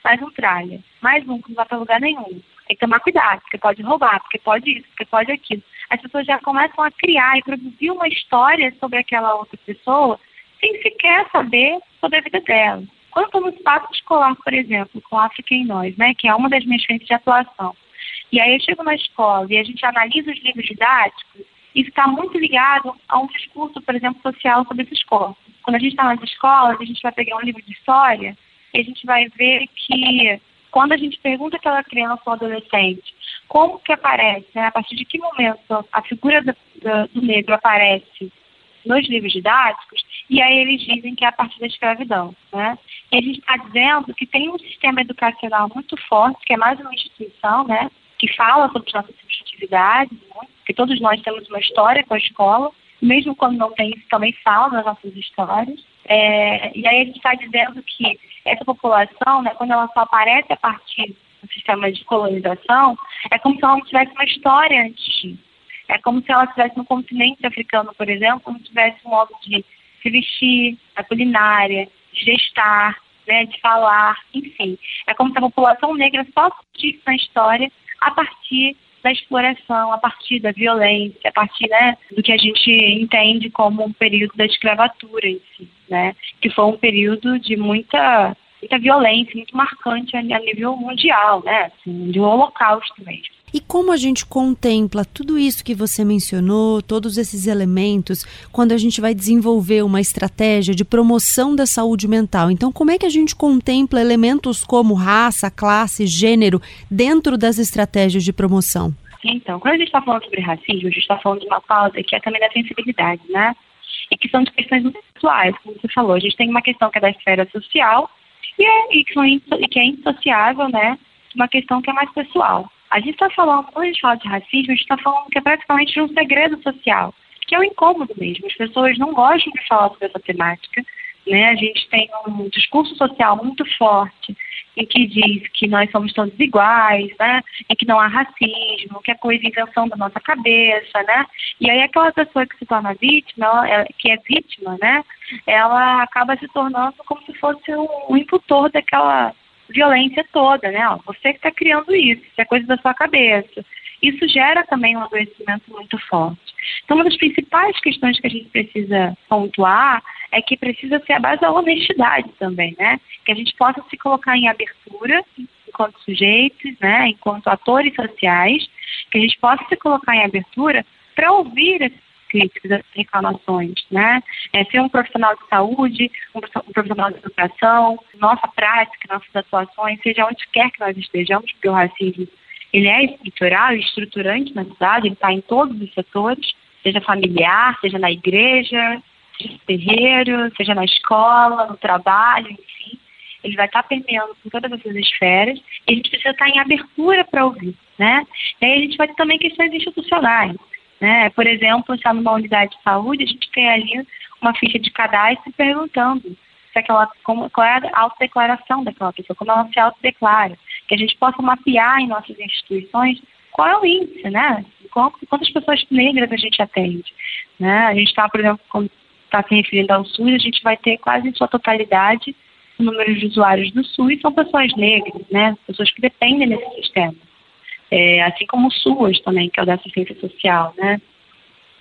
mais um tralha, mais um que não vai para lugar nenhum. Tem que tomar cuidado, porque pode roubar, porque pode isso, porque pode aquilo. As pessoas já começam a criar e produzir uma história sobre aquela outra pessoa sem sequer saber sobre a vida dela. Quando estou no espaço escolar, por exemplo, com África em Nós, né, que é uma das minhas frentes de atuação, e aí eu chego na escola e a gente analisa os livros didáticos, isso está muito ligado a um discurso, por exemplo, social sobre essa escola. Quando a gente está nas escolas, a gente vai pegar um livro de história e a gente vai ver que quando a gente pergunta àquela criança ou adolescente como que aparece, né, a partir de que momento a figura do, do, do negro aparece nos livros didáticos, e aí eles dizem que é a partir da escravidão. Né? E a gente está dizendo que tem um sistema educacional muito forte, que é mais uma instituição, né, que fala sobre nossas subjetividades, que todos nós temos uma história com a escola, mesmo quando não tem isso, também fala das nossas histórias. É, e aí a gente está dizendo que essa população, né, quando ela só aparece a partir do sistema de colonização, é como se ela não tivesse uma história antes. É como se ela estivesse no continente africano, por exemplo, não tivesse um modo de se vestir, a culinária, de gestar, né, de falar, enfim. É como se a população negra só surgisse na história a partir da exploração, a partir da violência, a partir né, do que a gente entende como um período da escravatura em si, né? Que foi um período de muita, muita violência, muito marcante a, nível mundial, né? Assim, de um holocausto mesmo. E como a gente contempla tudo isso que você mencionou, todos esses elementos, quando a gente vai desenvolver uma estratégia de promoção da saúde mental? Então, como é que a gente contempla elementos como raça, classe, gênero dentro das estratégias de promoção? Então, quando a gente está falando sobre racismo, a gente está falando de uma pauta que é também da sensibilidade, né? E que são de questões muito pessoais, como você falou. A gente tem uma questão que é da esfera social e, é, e, que, é indissociável, né? Uma questão que é mais pessoal. A gente está falando, quando a gente fala de racismo, a gente está falando que é praticamente um segredo social, que é o um incômodo mesmo. As pessoas não gostam de falar sobre essa temática. Né? A gente tem um discurso social muito forte em que diz que nós somos todos iguais, né? Em que não há racismo, que é coisa invenção da nossa cabeça, né? E aí aquela pessoa que se torna vítima, ela, que é vítima, né? Ela acaba se tornando como se fosse um, um imputor daquela violência toda, né? Ó, você que está criando isso, isso é coisa da sua cabeça. Isso gera também um adoecimento muito forte. Então, uma das principais questões que a gente precisa pontuar é que precisa ser a base da honestidade também, né? Que a gente possa se colocar em abertura enquanto sujeitos, né? Enquanto atores sociais, que a gente possa se colocar em abertura para ouvir críticas, as reclamações, né? É, ser um profissional de saúde, um profissional de educação, nossa prática, nossas atuações, seja onde quer que nós estejamos, porque o racismo ele é estrutural estruturante na cidade, ele está em todos os setores, seja familiar, seja na igreja, seja no terreiro, seja na escola, no trabalho, enfim. Ele vai estar tá permeando por todas essas esferas e a gente precisa estar tá em abertura para ouvir, né? E aí a gente vai ter também questões institucionais. Né? Por exemplo, está numa unidade de saúde, a gente tem ali uma ficha de cadastro perguntando se aquela, como, qual é a autodeclaração daquela pessoa, como ela se autodeclara, que a gente possa mapear em nossas instituições qual é o índice, né? Quantas pessoas negras a gente atende, né? A gente está, por exemplo, como está se referindo ao SUS, a gente vai ter quase em sua totalidade o número de usuários do SUS são pessoas negras, né? Pessoas que dependem desse sistema é, assim como o SUAS também, que é o da assistência social, né?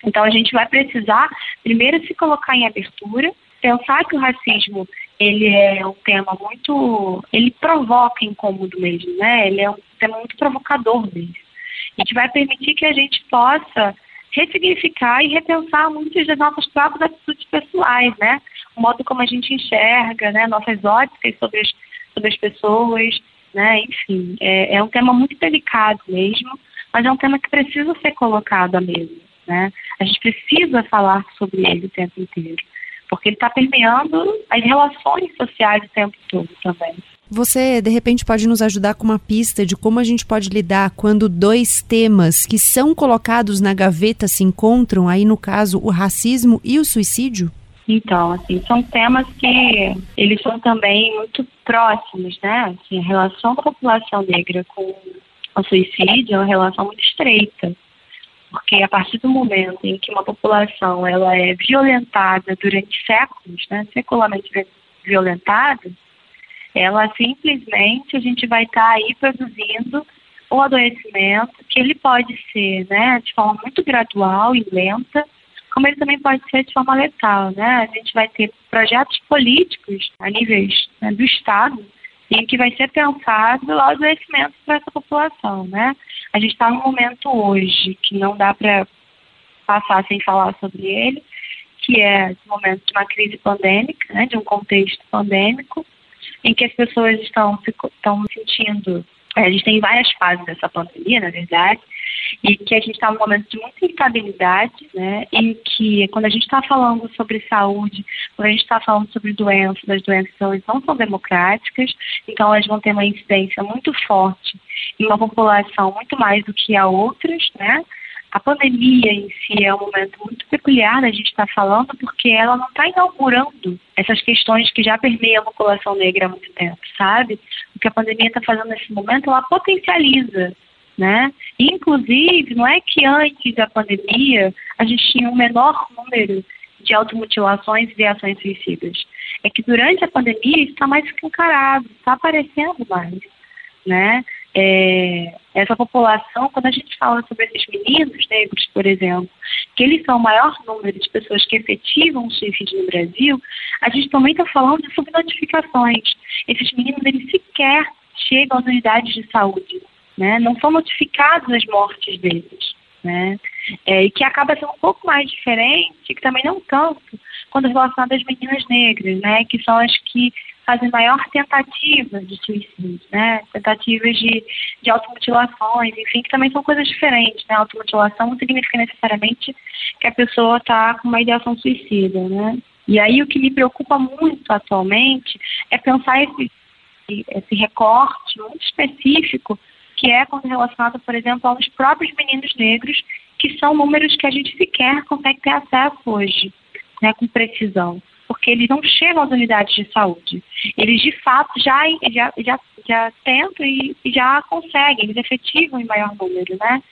Então a gente vai precisar primeiro se colocar em abertura, pensar que o racismo ele é um tema muito, ele provoca incômodo mesmo, né? Ele é um tema muito provocador mesmo. A gente vai permitir que a gente possa ressignificar e repensar muitas das nossas próprias atitudes pessoais, né? O modo como a gente enxerga, né? Nossas óticas sobre as, sobre as pessoas, né? Enfim, é, é um tema muito delicado mesmo, mas é um tema que precisa ser colocado à mesa, né? A gente precisa falar sobre ele o tempo inteiro, porque ele está permeando as relações sociais o tempo todo também. Você, de repente, pode nos ajudar com uma pista de como a gente pode lidar quando dois temas que são colocados na gaveta se encontram, aí no caso, o racismo e o suicídio? Então, assim, são temas que eles são também muito próximos, né? Assim, a relação da população negra com o suicídio é uma relação muito estreita. Porque a partir do momento em que uma população ela é violentada durante séculos, né, secularmente violentada, ela simplesmente a gente vai estar tá aí produzindo o adoecimento que ele pode ser, né, de forma muito gradual e lenta, como ele também pode ser de forma letal, né? A gente vai ter projetos políticos a níveis né, do Estado em que vai ser pensado o adoecimento para essa população, né? A gente está num momento hoje que não dá para passar sem falar sobre ele, que é o momento de uma crise pandêmica, né, de um contexto pandêmico, em que as pessoas estão, estão sentindo. É, a gente tem várias fases dessa pandemia, na verdade, e que a gente está num momento de muita instabilidade, né? Em que quando a gente está falando sobre saúde, quando a gente está falando sobre doenças, as doenças não são democráticas, então elas vão ter uma incidência muito forte em uma população muito mais do que a outras, né? A pandemia em si é um momento muito peculiar a gente estar tá falando, porque ela não está inaugurando essas questões que já permeiam a população negra há muito tempo, sabe? O que a pandemia está fazendo nesse momento, ela potencializa né? Inclusive, não é que antes da pandemia a gente tinha um menor número de automutilações e ações suicidas. É que durante a pandemia isso está mais escancarado, está aparecendo mais, né? É, essa população, quando a gente fala sobre esses meninos negros, por exemplo, que eles são o maior número de pessoas que efetivam suicídio no Brasil, a gente também está falando de subnotificações. Esses meninos, eles sequer chegam às unidades de saúde né? Não são notificadas as mortes deles, né? É, e que acaba sendo um pouco mais diferente, que também não tanto, quando relacionado às meninas negras, né? Que são as que fazem maior tentativa de suicídio, né? Tentativas de, de automutilações, enfim, que também são coisas diferentes, né? Automutilação não significa necessariamente que a pessoa está com uma ideação suicida, né? E aí o que me preocupa muito atualmente é pensar esse, esse recorte muito específico que é relacionado, por exemplo, aos próprios meninos negros, que são números que a gente sequer consegue ter acesso hoje, né, com precisão, porque eles não chegam às unidades de saúde. Eles, de fato, já, já, já, já tentam e, já conseguem, eles efetivam em maior número, né?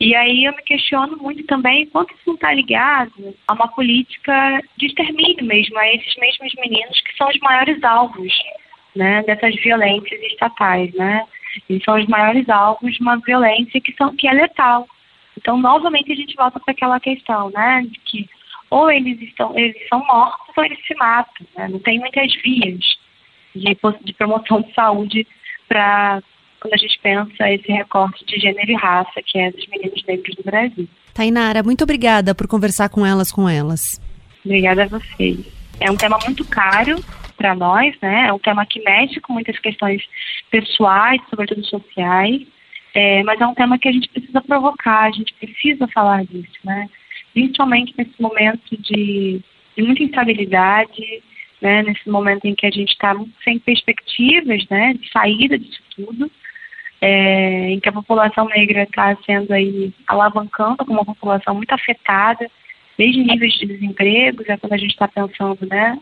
E aí eu me questiono muito também quanto isso não está ligado a uma política de extermínio mesmo, a esses mesmos meninos que são os maiores alvos né, dessas violências estatais, né? Eles são os maiores alvos de uma violência que, são, que é letal. Então, novamente, a gente volta para aquela questão, né, de que ou eles estão, eles são mortos ou eles se matam. Né? Não tem muitas vias de, de promoção de saúde para quando a gente pensa esse recorte de gênero e raça que é dos meninos negros do Brasil. Tainara, muito obrigada por conversar com elas, com elas. Obrigada a vocês. É um tema muito caro, para nós, né? É um tema que mexe com muitas questões pessoais, sobretudo sociais, é, mas é um tema que a gente precisa provocar, a gente precisa falar disso, né? Principalmente nesse momento de, de muita instabilidade, né? Nesse momento em que a gente está sem perspectivas, né? De saída disso tudo, é, em que a população negra está sendo aí alavancando como uma população muito afetada, desde níveis de desemprego, já quando a gente está pensando, né?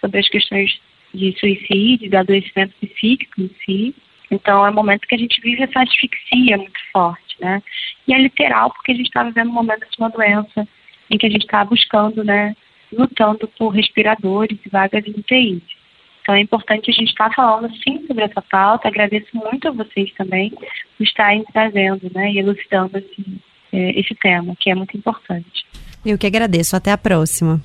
sobre as questões de suicídio, de adoecimento psíquico em si. Então, é um momento que a gente vive essa asfixia muito forte, né? E é literal porque a gente está vivendo um momento de uma doença em que a gente está buscando, né, lutando por respiradores e vagas em UTI. Então, é importante a gente estar tá falando, sim, sobre essa pauta. Agradeço muito a vocês também por estarem trazendo, né, e elucidando assim, esse tema, que é muito importante. Eu que agradeço. Até a próxima.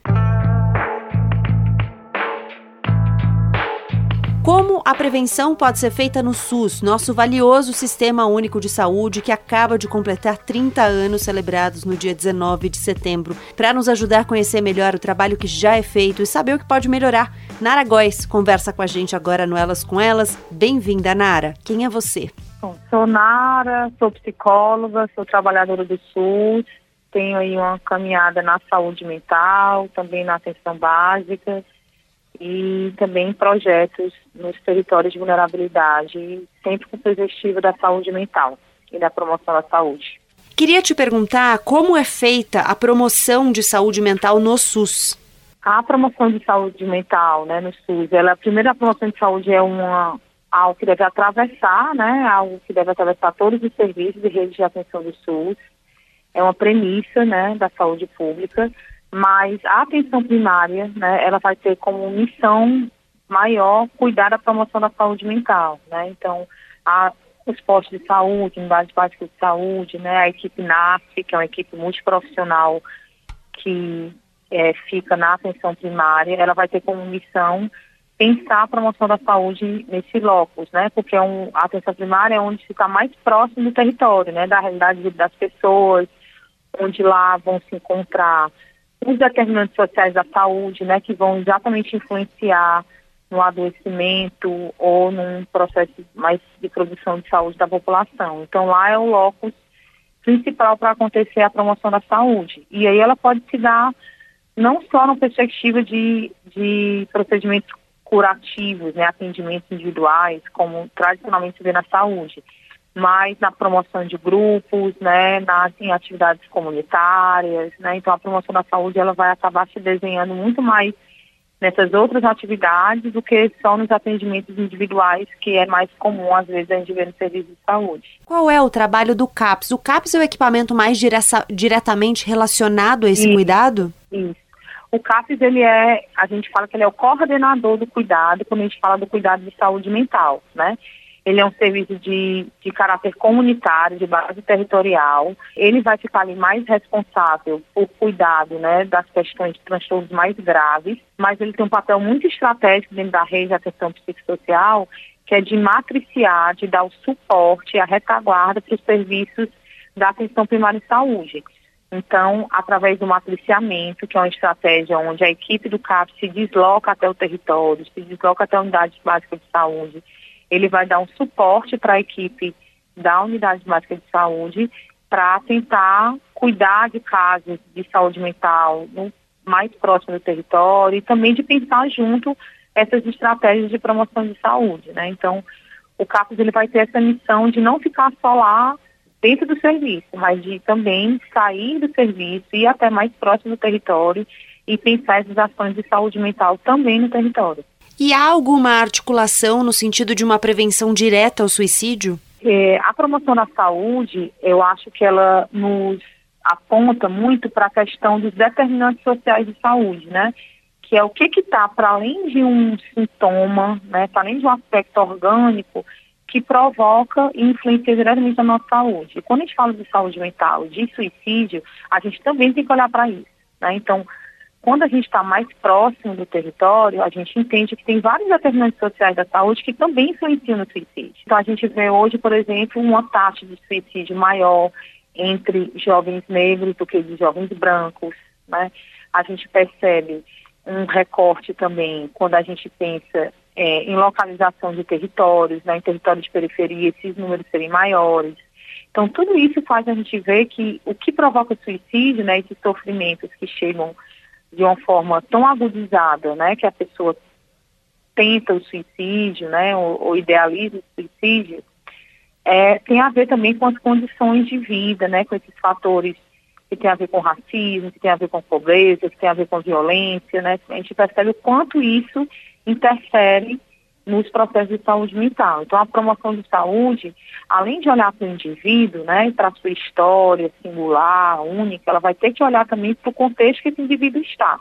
Como a prevenção pode ser feita no SUS, nosso valioso Sistema Único de Saúde, que acaba de completar 30 anos celebrados no dia 19 de setembro. Para nos ajudar a conhecer melhor o trabalho que já é feito e saber o que pode melhorar, Nara Góes conversa com a gente agora no Elas com Elas. Bem-vinda, Nara. Quem é você? Bom, sou Nara, sou psicóloga, sou trabalhadora do SUS, tenho aí uma caminhada na saúde mental, também na atenção básica e também projetos nos territórios de vulnerabilidade, sempre com perspectiva da saúde mental e da promoção da saúde. Queria te perguntar como é feita a promoção de saúde mental no SUS. A promoção de saúde mental, né, no SUS, ela, a primeira promoção de saúde é uma algo que deve atravessar, né, algo que deve atravessar todos os serviços e redes de atenção do SUS. É uma premissa, né, da saúde pública mas a atenção primária, né, ela vai ter como missão maior cuidar da promoção da saúde mental, né? Então, a, os postos de saúde, unidades básicas de saúde, né, a equipe NAF, que é uma equipe multiprofissional que é, fica na atenção primária, ela vai ter como missão pensar a promoção da saúde nesse locus, né? Porque é um, a atenção primária é onde fica mais próximo do território, né? Da realidade das pessoas, onde lá vão se encontrar os determinantes sociais da saúde, né, que vão exatamente influenciar no adoecimento ou num processo mais de produção de saúde da população. Então lá é o locus principal para acontecer a promoção da saúde. E aí ela pode se dar não só na perspectiva de, de procedimentos curativos, né, atendimentos individuais, como tradicionalmente se vê na saúde, mais na promoção de grupos, né, nas, em atividades comunitárias, né, então a promoção da saúde ela vai acabar se desenhando muito mais nessas outras atividades do que só nos atendimentos individuais, que é mais comum às vezes a gente ver no serviço de saúde. Qual é o trabalho do CAPS? O CAPS é o equipamento mais direta, diretamente relacionado a esse isso, cuidado? Isso. O CAPS, ele é, a gente fala que ele é o coordenador do cuidado, quando a gente fala do cuidado de saúde mental, né? Ele é um serviço de, de caráter comunitário, de base territorial. Ele vai ficar ali mais responsável por cuidado né, das questões de transtornos mais graves, mas ele tem um papel muito estratégico dentro da rede de atenção psicossocial, que é de matriciar, de dar o suporte, a retaguarda para os serviços da atenção primária em saúde. Então, através do matriciamento, que é uma estratégia onde a equipe do CAP se desloca até o território, se desloca até a unidade básica de saúde, ele vai dar um suporte para a equipe da unidade básica de saúde para tentar cuidar de casos de saúde mental mais próximo do território e também de pensar junto essas estratégias de promoção de saúde, né? Então, o CAPES ele vai ter essa missão de não ficar só lá dentro do serviço, mas de também sair do serviço e ir até mais próximo do território e pensar essas ações de saúde mental também no território. E há alguma articulação no sentido de uma prevenção direta ao suicídio? É, a promoção da saúde, eu acho que ela nos aponta muito para a questão dos determinantes sociais de saúde, né? Que é o que está para além de um sintoma, né? Para além de um aspecto orgânico que provoca e influencia diretamente a nossa saúde. E quando a gente fala de saúde mental, de suicídio, a gente também tem que olhar para isso, né? Então, quando a gente está mais próximo do território, a gente entende que tem vários determinantes sociais da saúde que também influenciam no suicídio. Então, a gente vê hoje, por exemplo, uma taxa de suicídio maior entre jovens negros do que de jovens brancos, né? A gente percebe um recorte também quando a gente pensa é, em localização de territórios, né, em territórios de periferia, esses números serem maiores. Então, tudo isso faz a gente ver que o que provoca suicídio, né, esses sofrimentos que chegam de uma forma tão agudizada, né, que a pessoa tenta o suicídio, né, ou, ou idealiza o suicídio, é, tem a ver também com as condições de vida, né, com esses fatores que tem a ver com racismo, que tem a ver com pobreza, que tem a ver com violência, né, a gente percebe o quanto isso interfere nos processos de saúde mental. Então, a promoção de saúde, além de olhar para o indivíduo, né, para a sua história singular, única, ela vai ter que olhar também para o contexto que esse indivíduo está.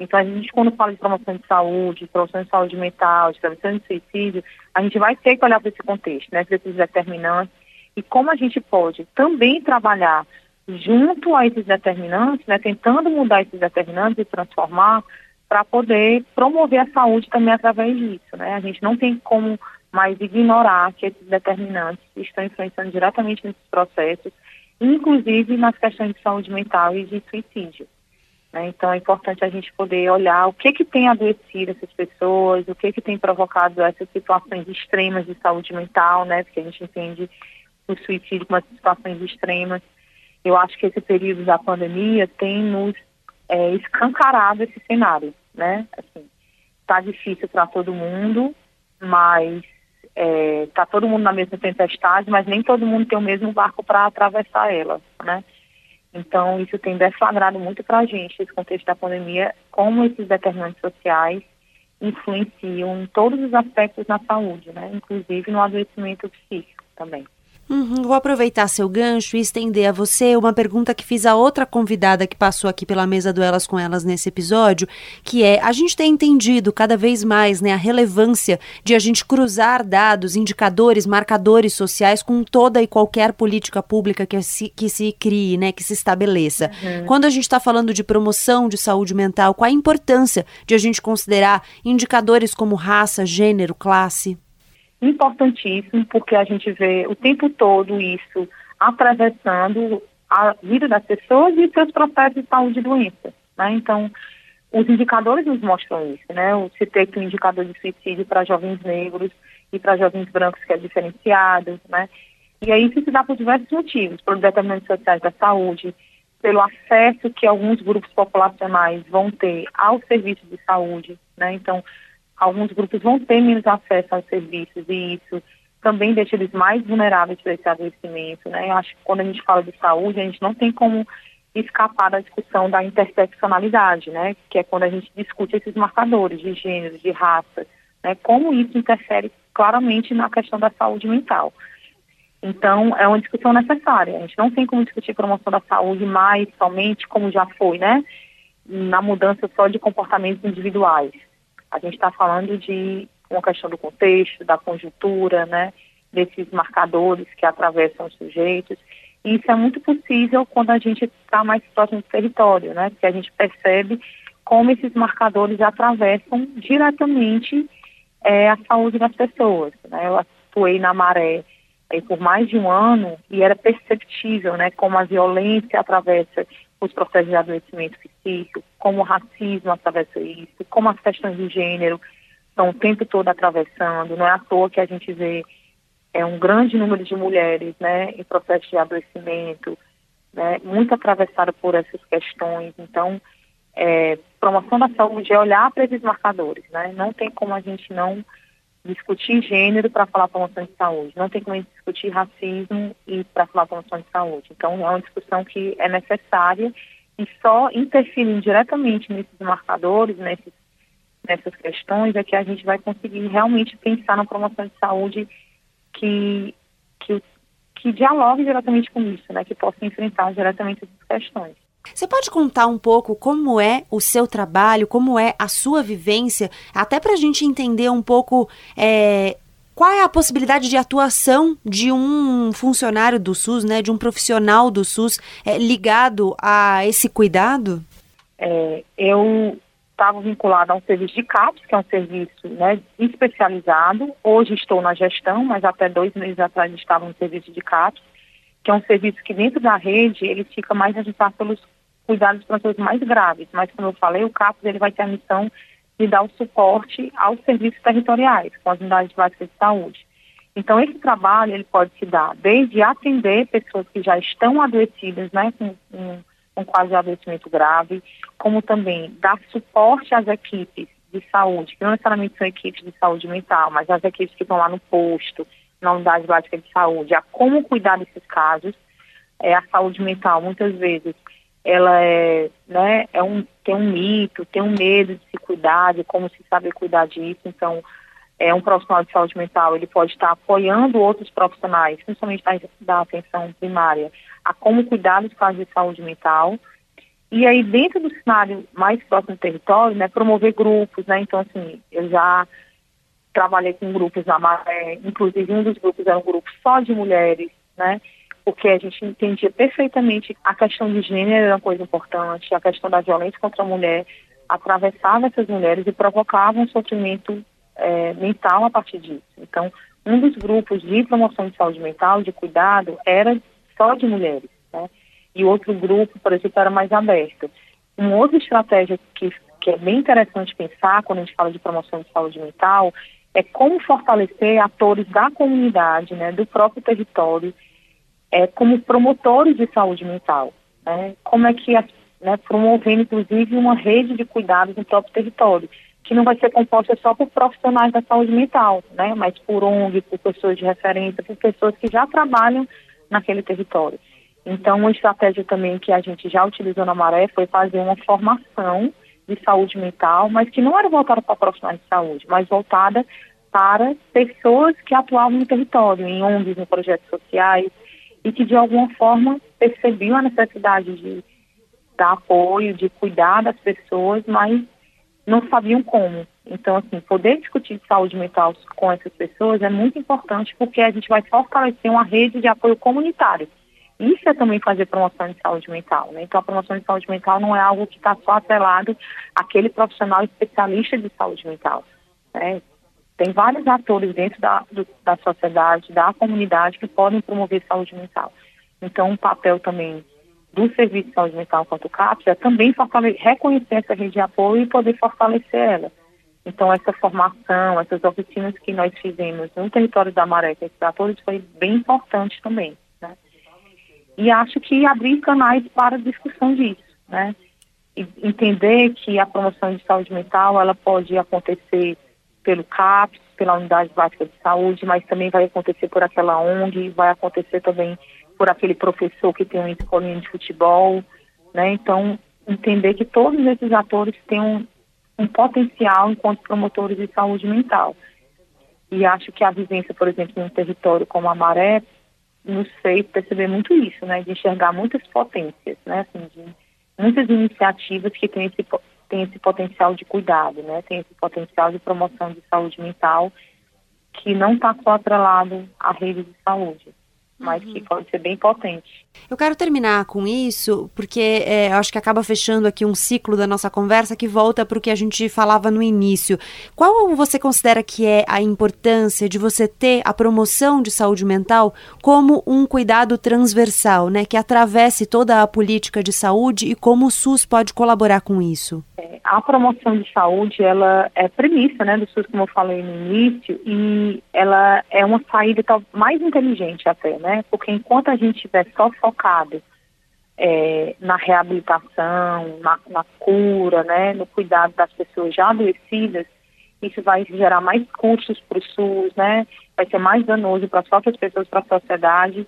Então, a gente, quando fala de promoção de saúde, de promoção de saúde mental, de prevenção de suicídio, a gente vai ter que olhar para esse contexto, né, para esses determinantes, e como a gente pode também trabalhar junto a esses determinantes, né, tentando mudar esses determinantes e transformar para poder promover a saúde também através disso, né? A gente não tem como mais ignorar que esses determinantes estão influenciando diretamente nesses processos, inclusive nas questões de saúde mental e de suicídio. Né? Então é importante a gente poder olhar o que que tem adoecido essas pessoas, o que que tem provocado essas situações extremas de saúde mental, né? Porque a gente entende o suicídio como situações extremas. Eu acho que esse período da pandemia tem nos é, escancarado esse cenário, né? Assim, tá difícil para todo mundo, mas é, tá todo mundo na mesma tempestade, mas nem todo mundo tem o mesmo barco para atravessar ela, né? Então, isso tem deflagrado muito para a gente, esse contexto da pandemia, como esses determinantes sociais influenciam todos os aspectos na saúde, né? Inclusive no adoecimento psíquico também. Uhum, vou aproveitar seu gancho e estender a você uma pergunta que fiz a outra convidada que passou aqui pela mesa do Elas com Elas nesse episódio, que é, a gente tem entendido cada vez mais né, a relevância de a gente cruzar dados, indicadores, marcadores sociais com toda e qualquer política pública que se, que se crie, né, que se estabeleça. Uhum. Quando a gente está falando de promoção de saúde mental, qual a importância de a gente considerar indicadores como raça, gênero, classe? Importantíssimo, porque a gente vê o tempo todo isso atravessando a vida das pessoas e seus processos de saúde e doença. Né? Então, os indicadores nos mostram isso. Né? Eu citei aqui o indicador de suicídio para jovens negros e para jovens brancos, que é diferenciado. Né? E aí isso se dá por diversos motivos, por determinantes sociais da saúde, pelo acesso que alguns grupos populacionais vão ter aos serviços de saúde. Né? Então, alguns grupos vão ter menos acesso aos serviços e isso também deixa eles mais vulneráveis para esse adoecimento, né? Eu acho que quando a gente fala de saúde, a gente não tem como escapar da discussão da interseccionalidade, né? Que é quando a gente discute esses marcadores de gênero, de raça, né? Como isso interfere claramente na questão da saúde mental. Então, é uma discussão necessária. A gente não tem como discutir promoção da saúde mais somente como já foi, né? Na mudança só de comportamentos individuais. A gente está falando de uma questão do contexto, da conjuntura, né, desses marcadores que atravessam os sujeitos. E isso é muito possível quando a gente está mais próximo do território, né, porque a gente percebe como esses marcadores atravessam diretamente é, a saúde das pessoas. Né? Eu atuei na Maré por mais de um ano e era perceptível né, como a violência atravessa os processos de adoecimento psíquico, como o racismo atravessa isso, como as questões de gênero estão o tempo todo atravessando. Não é à toa que a gente vê é, um grande número de mulheres né, em processo de adoecimento, né, muito atravessada por essas questões. Então, é, promoção da saúde é olhar para esses marcadores. Né? Não tem como a gente não discutir gênero para falar promoção de saúde, não tem como discutir racismo e para falar promoção de saúde. Então, é uma discussão que é necessária e só interferindo diretamente nesses marcadores, nesses, nessas questões, é que a gente vai conseguir realmente pensar na promoção de saúde que, que, que dialogue diretamente com isso, né, que possa enfrentar diretamente essas questões. Você pode contar um pouco como é o seu trabalho, como é a sua vivência, até para a gente entender um pouco é, qual é a possibilidade de atuação de um funcionário do SUS, né, de um profissional do SUS é, ligado a esse cuidado? É, eu estava vinculada a um serviço de CAPS, que é um serviço né, especializado. Hoje estou na gestão, mas até dois meses atrás estava no serviço de CAPS, que é um serviço que dentro da rede ele fica mais agitado pelos cuidados para pessoas mais graves, mas como eu falei, o CAPS ele vai ter a missão de dar o suporte aos serviços territoriais, com as unidades básicas de saúde. Então, esse trabalho ele pode se dar desde atender pessoas que já estão adoecidas, né, com, com, com quase adoecimento grave, como também dar suporte às equipes de saúde, que não necessariamente são equipes de saúde mental, mas as equipes que estão lá no posto, na unidade básica de saúde, a como cuidar desses casos. É, a saúde mental, muitas vezes, ela é, né, é um, tem um mito, tem um medo de se cuidar, de como se saber cuidar disso. Então, é um profissional de saúde mental, ele pode estar apoiando outros profissionais, principalmente da, da atenção primária, a como cuidar dos casos de saúde mental. E aí, dentro do cenário mais próximo do território, né, promover grupos, né, então, assim, eu já trabalhei com grupos na Maré, inclusive um dos grupos era um grupo só de mulheres, né, porque a gente entendia perfeitamente a questão de gênero era uma coisa importante, a questão da violência contra a mulher, atravessava essas mulheres e provocava um sofrimento é, mental a partir disso. Então, um dos grupos de promoção de saúde mental, de cuidado, era só de mulheres, né? E outro grupo, por exemplo, era mais aberto. Uma outra estratégia que, que é bem interessante pensar quando a gente fala de promoção de saúde mental é como fortalecer atores da comunidade, né, do próprio território, é, como promotores de saúde mental. Né? Como é que, né, promovendo, inclusive, uma rede de cuidados no próprio território que não vai ser composta só por profissionais da saúde mental, né, mas por ONG, por pessoas de referência, por pessoas que já trabalham naquele território. Então, uma estratégia também que a gente já utilizou na Maré foi fazer uma formação de saúde mental, mas que não era voltada para profissionais de saúde, mas voltada para pessoas que atuavam no território, em ONGs, em projetos sociais, e que de alguma forma percebiam a necessidade de dar apoio, de cuidar das pessoas, mas não sabiam como. Então, assim, poder discutir saúde mental com essas pessoas é muito importante porque a gente vai fortalecer uma rede de apoio comunitário. Isso é também fazer promoção de saúde mental, né? Então, a promoção de saúde mental não é algo que está só atrelado àquele profissional especialista de saúde mental. Né? Tem vários atores dentro da, do, da sociedade, da comunidade, que podem promover saúde mental. Então, o papel também do Serviço de Saúde Mental quanto CAPS é também reconhecer essa rede de apoio e poder fortalecer ela. Então, essa formação, essas oficinas que nós fizemos no território da Maré, com esses atores, foi bem importante também. Né? E acho que abrir canais para discussão disso, né? E entender que a promoção de saúde mental, ela pode acontecer pelo CAPS, pela Unidade Básica de Saúde, mas também vai acontecer por aquela ONG, vai acontecer também por aquele professor que tem uma escolinha de futebol, né? Então, entender que todos esses atores têm um, um potencial enquanto promotores de saúde mental. E acho que a vivência, por exemplo, em um território como a Maré, nos fez perceber muito isso, né? De enxergar muitas potências, né? Assim, de muitas iniciativas que têm esse, têm esse potencial de cuidado, né? Tem esse potencial de promoção de saúde mental que não está só atrelado à rede de saúde mas uhum. que pode ser bem potente. Eu quero terminar com isso, porque é, acho que acaba fechando aqui um ciclo da nossa conversa que volta para o que a gente falava no início. Qual você considera que é a importância de você ter a promoção de saúde mental como um cuidado transversal, né, que atravesse toda a política de saúde e como o SUS pode colaborar com isso? É, a promoção de saúde, ela é premissa, né, do SUS, como eu falei no início, e ela é uma saída mais inteligente até, né, porque enquanto a gente estiver só focado é, na reabilitação, na, na, cura, né, no cuidado das pessoas já adoecidas, isso vai gerar mais custos para o SUS, né, vai ser mais danoso para as próprias pessoas, para a sociedade,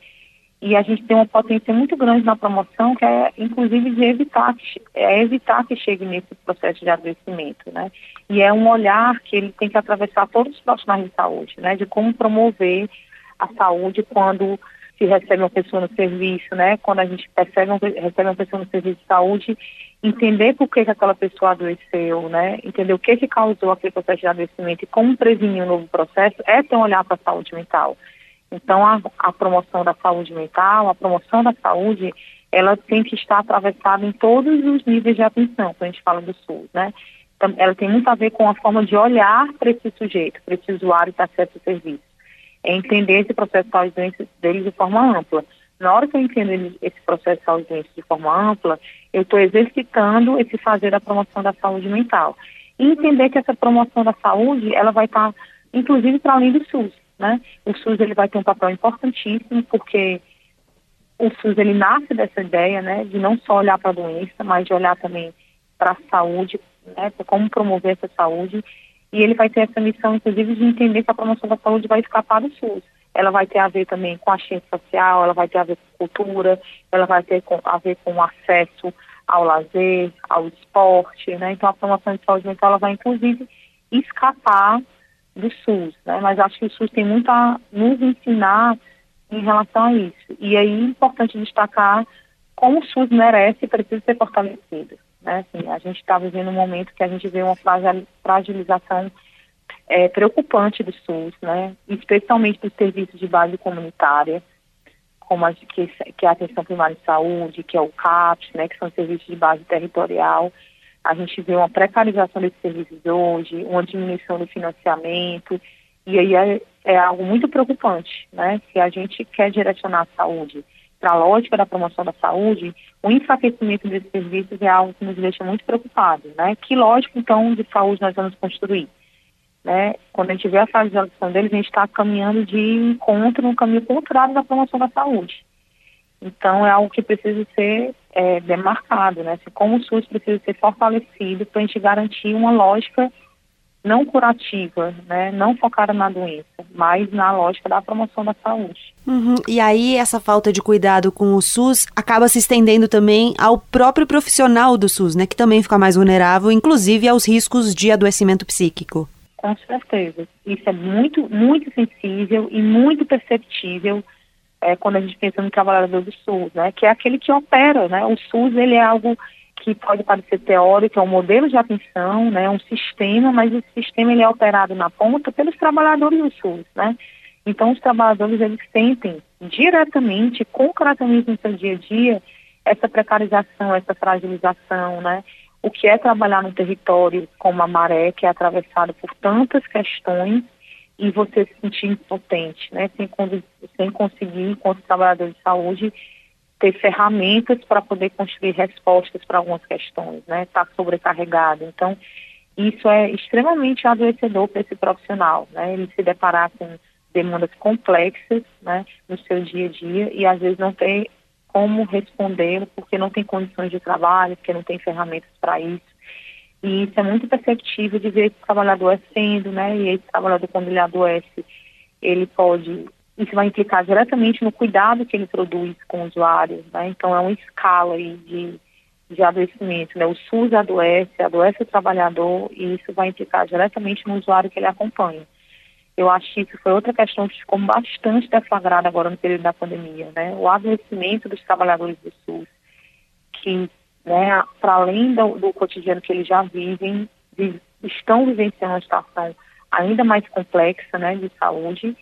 e a gente tem uma potência muito grande na promoção, que é inclusive de evitar que, é evitar que chegue nesse processo de adoecimento, né? E é um olhar que ele tem que atravessar todos os profissionais de saúde, né? De como promover a saúde quando se recebe uma pessoa no serviço, né? Quando a gente percebe, recebe uma pessoa no serviço de saúde, entender por que, que aquela pessoa adoeceu, né? Entender o que que causou aquele processo de adoecimento e como prevenir um novo processo, é ter um olhar para a saúde mental. Então, a, a promoção da saúde mental, a promoção da saúde, ela tem que estar atravessada em todos os níveis de atenção, quando a gente fala do SUS, né? Então, ela tem muito a ver com a forma de olhar para esse sujeito, para esse usuário que está acesso ao serviço. É entender esse processo de saúde doença dele de forma ampla. Na hora que eu entendo esse processo de saúde de forma ampla, eu estou exercitando esse fazer da promoção da saúde mental. E entender que essa promoção da saúde, ela vai estar, tá, inclusive, para além do SUS. Né? O SUS ele vai ter um papel importantíssimo porque o SUS ele nasce dessa ideia, né, de não só olhar para a doença, mas de olhar também para a saúde, né, como promover essa saúde. E ele vai ter essa missão, inclusive, de entender que a promoção da saúde vai escapar do SUS. Ela vai ter a ver também com a ciência social, ela vai ter a ver com cultura, ela vai ter a ver com o acesso ao lazer, ao esporte, né? Então a promoção de saúde mental ela vai inclusive escapar do SUS, né? Mas acho que o SUS tem muito a nos ensinar em relação a isso. E aí é importante destacar como o SUS merece e precisa ser fortalecido. Né? Assim, a gente está vivendo um momento que a gente vê uma fragilização é, preocupante do SUS, né? especialmente dos serviços de base comunitária, como a, que, que é a atenção primária de saúde, que é o CAPS, né? que são serviços de base territorial, A gente vê uma precarização desses serviços hoje, uma diminuição do financiamento, e aí é, é algo muito preocupante, né? Se a gente quer direcionar a saúde para a lógica da promoção da saúde, o enfraquecimento desses serviços é algo que nos deixa muito preocupados, né? Que lógica, então, de saúde nós vamos construir? Né? Quando a gente vê a fragilização deles, a gente está caminhando de encontro no caminho contrário da promoção da saúde. Então, é algo que precisa ser é, demarcado, né? Assim, como o SUS precisa ser fortalecido para a gente garantir uma lógica não curativa, né, não focada na doença, mas na lógica da promoção da saúde. Uhum. E aí essa falta de cuidado com o SUS acaba se estendendo também ao próprio profissional do SUS, né, que também fica mais vulnerável, inclusive aos riscos de adoecimento psíquico. Com certeza. Isso é muito, muito sensível e muito perceptível é, quando a gente pensa no trabalhador do SUS, né, que é aquele que opera, né, o SUS ele é algo que pode parecer teórico, é um modelo de atenção, né, um sistema, mas esse sistema ele é operado na ponta pelos trabalhadores do SUS, né? Então os trabalhadores eles sentem diretamente, concretamente no seu dia a dia, essa precarização, essa fragilização, né? O que é trabalhar num território como a maré, que é atravessado por tantas questões e você se sentir impotente, né? Sem, sem conseguir, enquanto trabalhador de saúde, ter ferramentas para poder construir respostas para algumas questões, né? Está sobrecarregado. Então, isso é extremamente adoecedor para esse profissional, né? Ele se deparar com demandas complexas, né, no seu dia a dia e às vezes não tem como responder porque não tem condições de trabalho, porque não tem ferramentas para isso. E isso é muito perceptível de ver esse trabalhador sendo, né? E esse trabalhador quando ele adoece, ele pode isso vai implicar diretamente no cuidado que ele produz com o usuário, né? Então é uma escala aí de, de adoecimento, né? O SUS adoece, adoece o trabalhador e isso vai implicar diretamente no usuário que ele acompanha. Eu acho que isso foi outra questão que ficou bastante deflagrada agora no período da pandemia, né? O adoecimento dos trabalhadores do SUS, que, né, para além do, do, cotidiano que eles já vivem, vi, estão vivenciando uma situação ainda mais complexa, né, de saúde,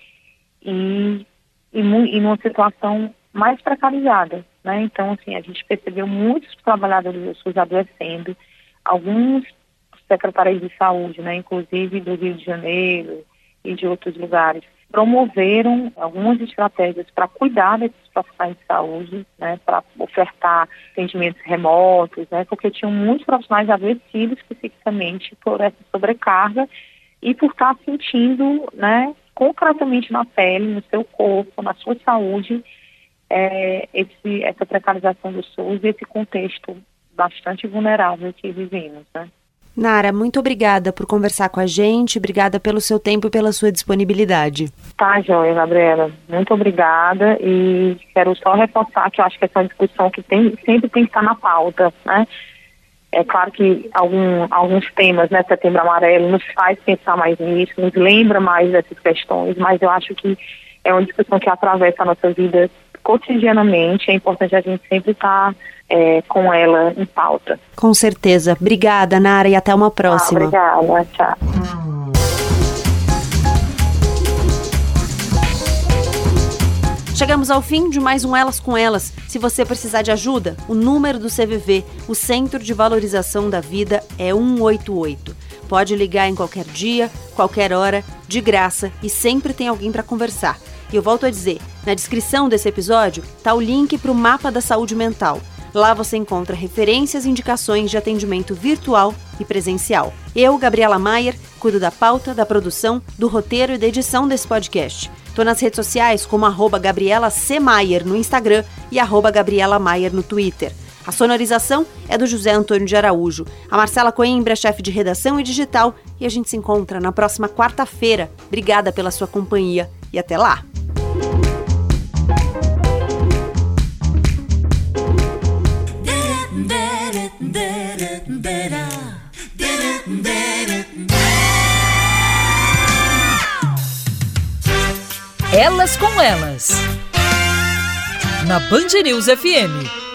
e, e, e numa situação mais precarizada, né? Então, assim, a gente percebeu muitos trabalhadores do SUS adoecendo, alguns secretários de saúde, né, inclusive do Rio de Janeiro e de outros lugares, promoveram algumas estratégias para cuidar desses profissionais de saúde, né, para ofertar atendimentos remotos, né, porque tinham muitos profissionais adoecidos psiquicamente por essa sobrecarga e por estar sentindo, né, concretamente na pele, no seu corpo, na sua saúde, é, esse, essa precarização do SUS e esse contexto bastante vulnerável que vivemos, né? Nara, muito obrigada por conversar com a gente, obrigada pelo seu tempo e pela sua disponibilidade. Tá, Joia, Gabriela, muito obrigada e quero só reforçar que eu acho que essa é uma discussão que tem, sempre tem que estar na pauta, né? É claro que algum, alguns temas, né, Setembro Amarelo, nos faz pensar mais nisso, nos lembra mais dessas questões, mas eu acho que é uma discussão que atravessa a nossa vida cotidianamente. É importante a gente sempre estar tá, é, com ela em pauta. Com certeza. Obrigada, Nara, e até uma próxima. Ah, obrigada, tchau. Chegamos ao fim de mais um Elas com Elas. Se você precisar de ajuda, o número do CVV, o Centro de Valorização da Vida, é 188. Pode ligar em qualquer dia, qualquer hora, de graça e sempre tem alguém para conversar. E eu volto a dizer, na descrição desse episódio está o link para o mapa da saúde mental. Lá você encontra referências e indicações de atendimento virtual e presencial. Eu, Gabriela Maier, cuido da pauta, da produção, do roteiro e da edição desse podcast. Tô nas redes sociais como arroba Gabriela C. Maier no Instagram e arroba Gabriela Maier no Twitter. A sonorização é do José Antônio de Araújo. A Marcela Coimbra é chefe de redação e digital. E a gente se encontra na próxima quarta-feira. Obrigada pela sua companhia e até lá! Elas com Elas. Na Band News FM.